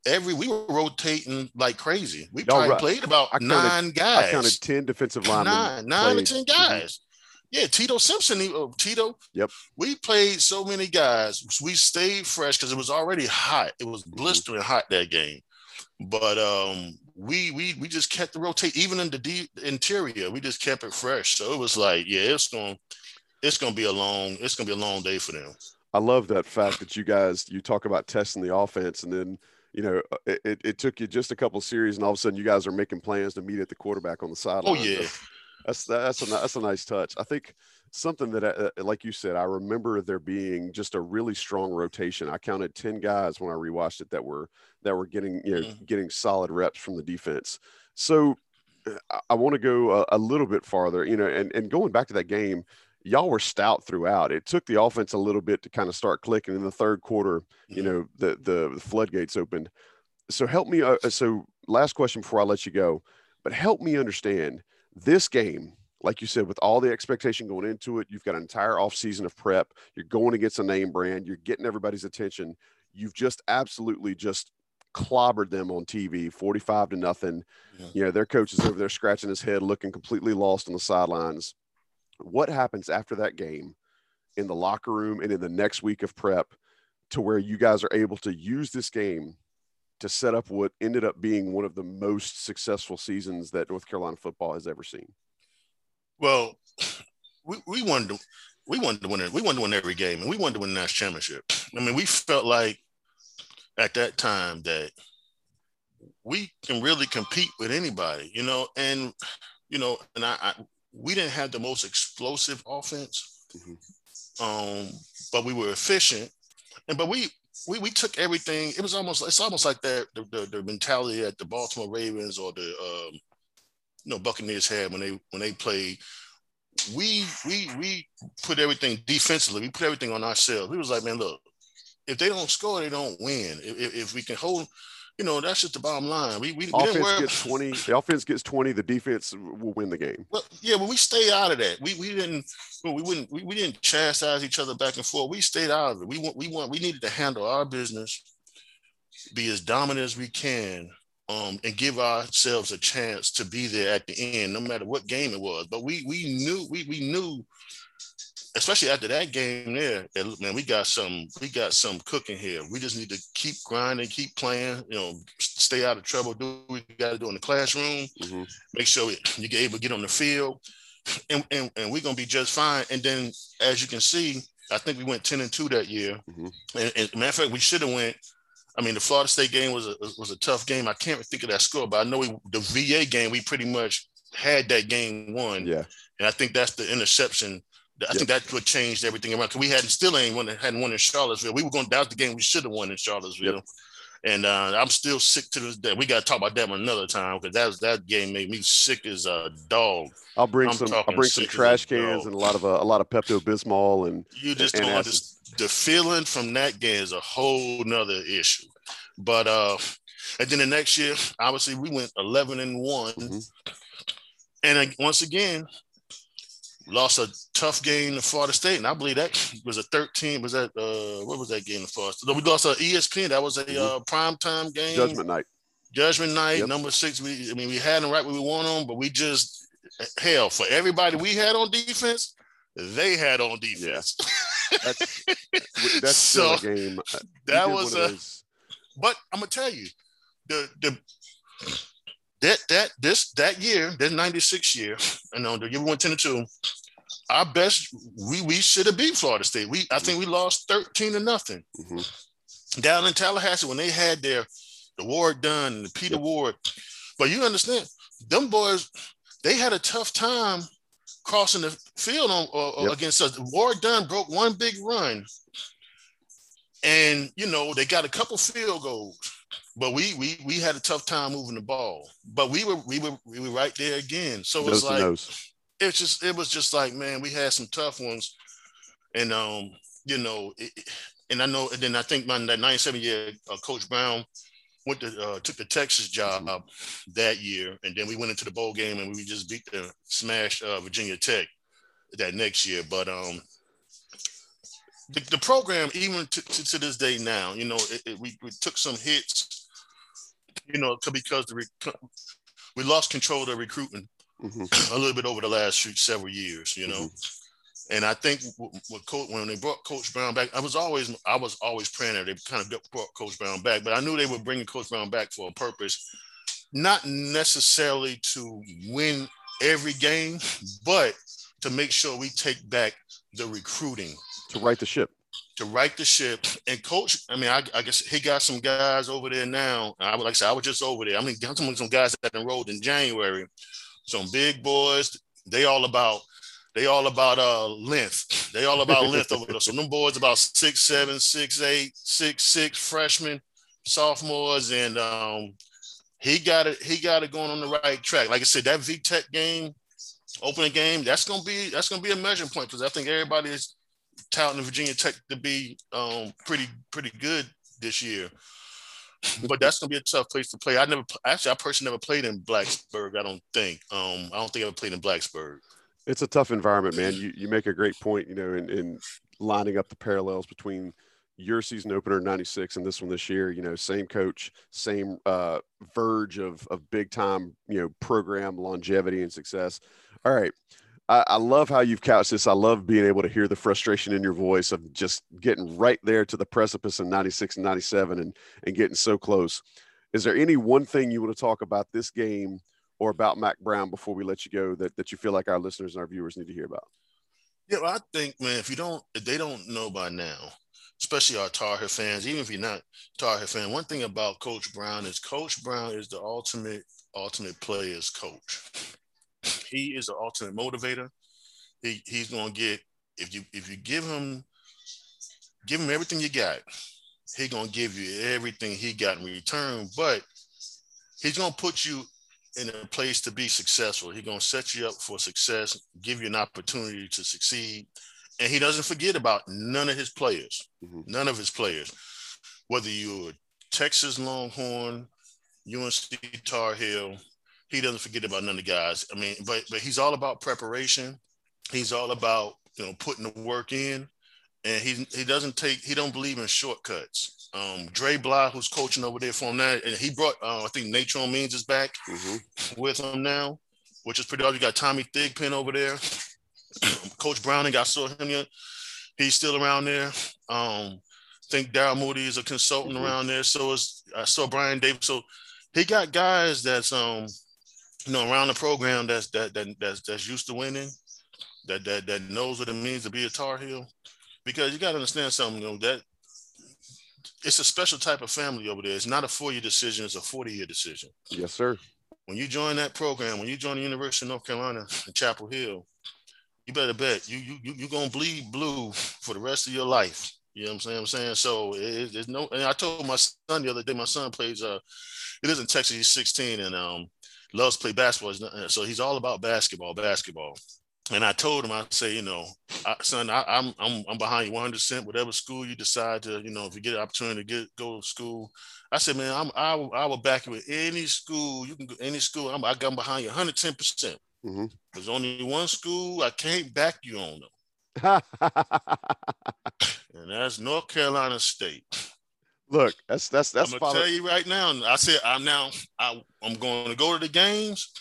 every we were rotating like crazy. We probably right. played about I nine counted, guys. I counted ten defensive linemen. Nine, nine or ten mm-hmm. guys. Mm-hmm. Yeah, Tito Simpson, uh, Tito. Yep. We played so many guys. We stayed fresh because it was already hot. It was mm-hmm. blistering mm-hmm. hot that game. But um, we we we just kept the rotate even in the deep interior. We just kept it fresh. So it was like, yeah, it's going it's going to be a long it's going to be a long day for them. I love that fact that you guys you talk about testing the offense and then you know it, it took you just a couple series and all of a sudden you guys are making plans to meet at the quarterback on the sideline. Oh yeah. that's that's a that's a nice touch. I think something that uh, like you said I remember there being just a really strong rotation. I counted 10 guys when I rewatched it that were that were getting you know mm-hmm. getting solid reps from the defense. So uh, I want to go a, a, little bit farther, you know, and, and going back to that game, y'all were stout throughout. It took the offense a little bit to kind of start clicking in the third quarter. You mm-hmm. know, the the, the floodgates opened. So help me. Uh, so last question before I let you go, but help me understand this game. Like you said, with all the expectation going into it, you've got an entire offseason of prep. You're going against a name brand. You're getting everybody's attention. You've just absolutely just clobbered them on TV, 45 to nothing. Yeah. You know, their coach is over there scratching his head, looking completely lost on the sidelines what happens after that game in the locker room and in the next week of prep to where you guys are able to use this game to set up what ended up being one of the most successful seasons that North Carolina football has ever seen? Well, we, we wanted to we wanted to win it. We wanted to win every game, and we wanted to win the national championship. I mean, we felt like at that time that we can really compete with anybody, you know, and you know, and I, I we didn't have the most explosive offense, mm-hmm. um, but we were efficient. And but we we we took everything. It was almost it's almost like that the, the, the mentality that the Baltimore Ravens or the um, you know Buccaneers had when they when they played. We we we put everything defensively. We put everything on ourselves. We was like, man, look, if they don't score, they don't win. If, if we can hold you know, that's just the bottom line. We we, offense we gets twenty. The offense gets twenty. The defense will win the game. Well, yeah, but we stay out of that. We we didn't we wouldn't we, we didn't chastise each other back and forth. We stayed out of it. We want we want we needed to handle our business, be as dominant as we can, um, and give ourselves a chance to be there at the end, no matter what game it was. But we we knew we we knew especially after that game there, man, we got some we got some cooking here. We just need to keep grinding, keep playing, you know, stay out of trouble, do what we got to do in the classroom, mm-hmm. make sure you get able to get on the field, and, and, and we're gonna be just fine. And then as you can see, I think we went 10 and 2 that year. Mm-hmm. And, and matter of fact, we should have went. I mean, the Florida State game was a was a tough game. I can't think of that score, but I know we, the VA game we pretty much had that game won. Yeah. And I think that's the interception I yep. think that would change everything around because we hadn't still ain't won hadn't won in Charlottesville. We were going was the game we should have won in Charlottesville. Yep. And uh, I'm still sick to this day. We got to talk about that one another time because that that game made me sick as a dog. I'll bring I'm some. I'll bring some trash cans and a lot of uh, a lot of Pepto Bismol and you just and don't understand. The feeling from that game is a whole nother issue. But uh, and then the next year, obviously, we went 11 and one. Mm-hmm. And once again, lost a tough game to Florida State, and I believe that was a 13. Was that uh what was that game to Florida? State? we lost a ESPN. That was a mm-hmm. uh, prime time game. Judgment night. Judgment night, yep. number six. We I mean we had them right where we want them, but we just hell for everybody we had on defense, they had on defense. Yeah. That's that's so, still a game. That was a. But I'm gonna tell you, the the that that this that year, that 96 year, I know the year we went 10 to 2, our best, we we should have beat Florida State. We I think we lost 13 to nothing. Mm-hmm. Down in Tallahassee when they had their the Warrick Dunn, the Peter yep. Ward. But you understand, them boys, they had a tough time crossing the field on uh, yep. against us. Warrick Dunn broke one big run. And you know, they got a couple field goals but we we we had a tough time moving the ball. But we were we were we were right there again. So it's like it's just it was just like man, we had some tough ones, and um you know, it, and I know and then I think my that '97 year uh, Coach Brown went to uh, took the Texas job mm-hmm. that year, and then we went into the bowl game and we just beat the smash uh, Virginia Tech that next year. But um, the, the program, even to, to, to, this day now, you know, it, it, we, we took some hits you know, because the rec- we lost control of the recruitment mm-hmm. a little bit over the last several years, you know. Mm-hmm. And I think with Coach, when they brought Coach Brown back, I was always I was always praying that they kind of brought Coach Brown back, but I knew they were bringing Coach Brown back for a purpose, not necessarily to win every game, but to make sure we take back the recruiting to right the ship to right the ship and coach. I mean, I, I, guess he got some guys over there now. I would like I I was just over there. I mean, got some, some guys that enrolled in January, some big boys. They all about they all about uh length. They all about length over there. So them boys about six, seven, six, eight, six, six freshmen, sophomores, and um he got it, he got it going on the right track. Like I said, that VTech game, opening game, that's gonna be that's gonna be a measuring point because I think everybody is touting Virginia Tech to be um, pretty pretty good this year. But that's gonna be a tough place to play. I never actually I personally never played in Blacksburg. I don't think. Um, I don't think I ever played in Blacksburg. It's a tough environment, man. You you make a great point. You know, in, in lining up the parallels between your season opener 96 and this one this year you know same coach same uh verge of of big time you know program longevity and success all right I, I love how you've couched this. I love being able to hear the frustration in your voice of just getting right there to the precipice in 96 and 97 and, and getting so close. Is there any one thing you want to talk about this game or about Mack Brown before we let you go that, that you feel like our listeners and our viewers need to hear about? Yeah, well, I think, man, if you don't, if they don't know by now, especially our Tar Heel fans, even if you're not Tar Heel fan, one thing about Coach Brown is Coach Brown is the ultimate, ultimate player's coach he is an ultimate motivator. He he's gonna get if you if you give him give him everything you got, he gonna give you everything he got in return. But he's gonna put you in a place to be successful. He's gonna set you up for success, give you an opportunity to succeed, and he doesn't forget about none of his players. Mm-hmm. None of his players, whether you're Texas Longhorn, UNC Tar Heel, he doesn't forget about none of the guys. I mean, but but he's all about preparation. He's all about you know putting the work in, and he he doesn't take he don't believe in shortcuts. Um, Dre Bly, who's coaching over there for him now, and he brought uh, I think Natron Means is back mm-hmm. with him now, which is pretty awesome. You got Tommy Thigpen over there. Coach Browning, I saw him yet. He's still around there. Um, I think Darrell Moody is a consultant mm-hmm. around there. So is I saw Brian Davis. So he got guys that's um you know, around the program that's that, that that's that's used to winning, that that that knows what it means to be a Tar Heel, because you got to understand something. You know that it's a special type of family over there. It's not a four-year decision; it's a forty-year decision. Yes, sir. When you join that program, when you join the University of North Carolina in Chapel Hill, you better bet you you you you're gonna bleed blue for the rest of your life. You know what I'm saying? I'm saying so. It, there's no. And I told my son the other day. My son plays. Uh, he lives in Texas. He's 16, and um, loves to play basketball. So he's all about basketball, basketball. And I told him, I say, you know, I, son, I, am I'm, I'm I'm behind you 100. percent Whatever school you decide to, you know, if you get an opportunity to get go to school, I said, man, I'm I, I will back you with any school. You can go any school. I'm I got behind you 110 percent. Mm-hmm. There's only one school I can't back you on though, and that's North Carolina State. Look, that's that's that's. I'm gonna tell you right now. I said I'm now. I, I'm going to go to the games.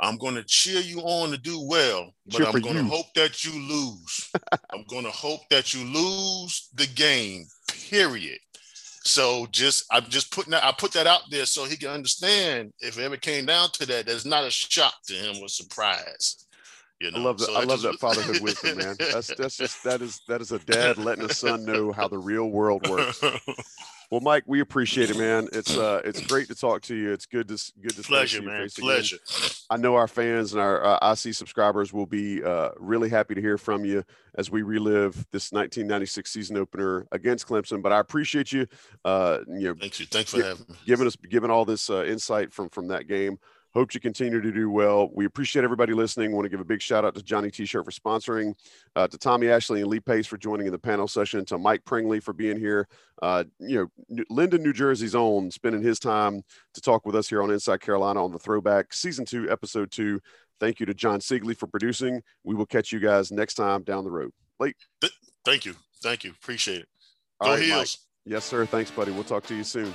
I'm going to cheer you on to do well, but cheer I'm going to hope that you lose. I'm going to hope that you lose the game. Period. So just I'm just putting that I put that out there so he can understand if it ever came down to that, that's not a shock to him or surprise. You know? I love that. So I love just- that fatherhood wisdom, man. That's that's just that is that is a dad letting a son know how the real world works. Well, Mike, we appreciate it, man. It's uh, it's great to talk to you. It's good to good to Pleasure, man. again. Pleasure. I know our fans and our uh, IC subscribers will be uh, really happy to hear from you as we relive this 1996 season opener against Clemson. But I appreciate you, uh, you know, Thank you. Thanks for gi- having me. giving us giving all this uh, insight from from that game. Hope you continue to do well. We appreciate everybody listening. Want to give a big shout out to Johnny T-shirt for sponsoring, uh, to Tommy Ashley and Lee Pace for joining in the panel session, to Mike Pringley for being here. Uh, you know, Linden, New Jersey's own, spending his time to talk with us here on Inside Carolina on the Throwback Season Two, Episode Two. Thank you to John Sigley for producing. We will catch you guys next time down the road. Late. Thank you. Thank you. Appreciate it. Go right, Mike. Heels. Yes, sir. Thanks, buddy. We'll talk to you soon.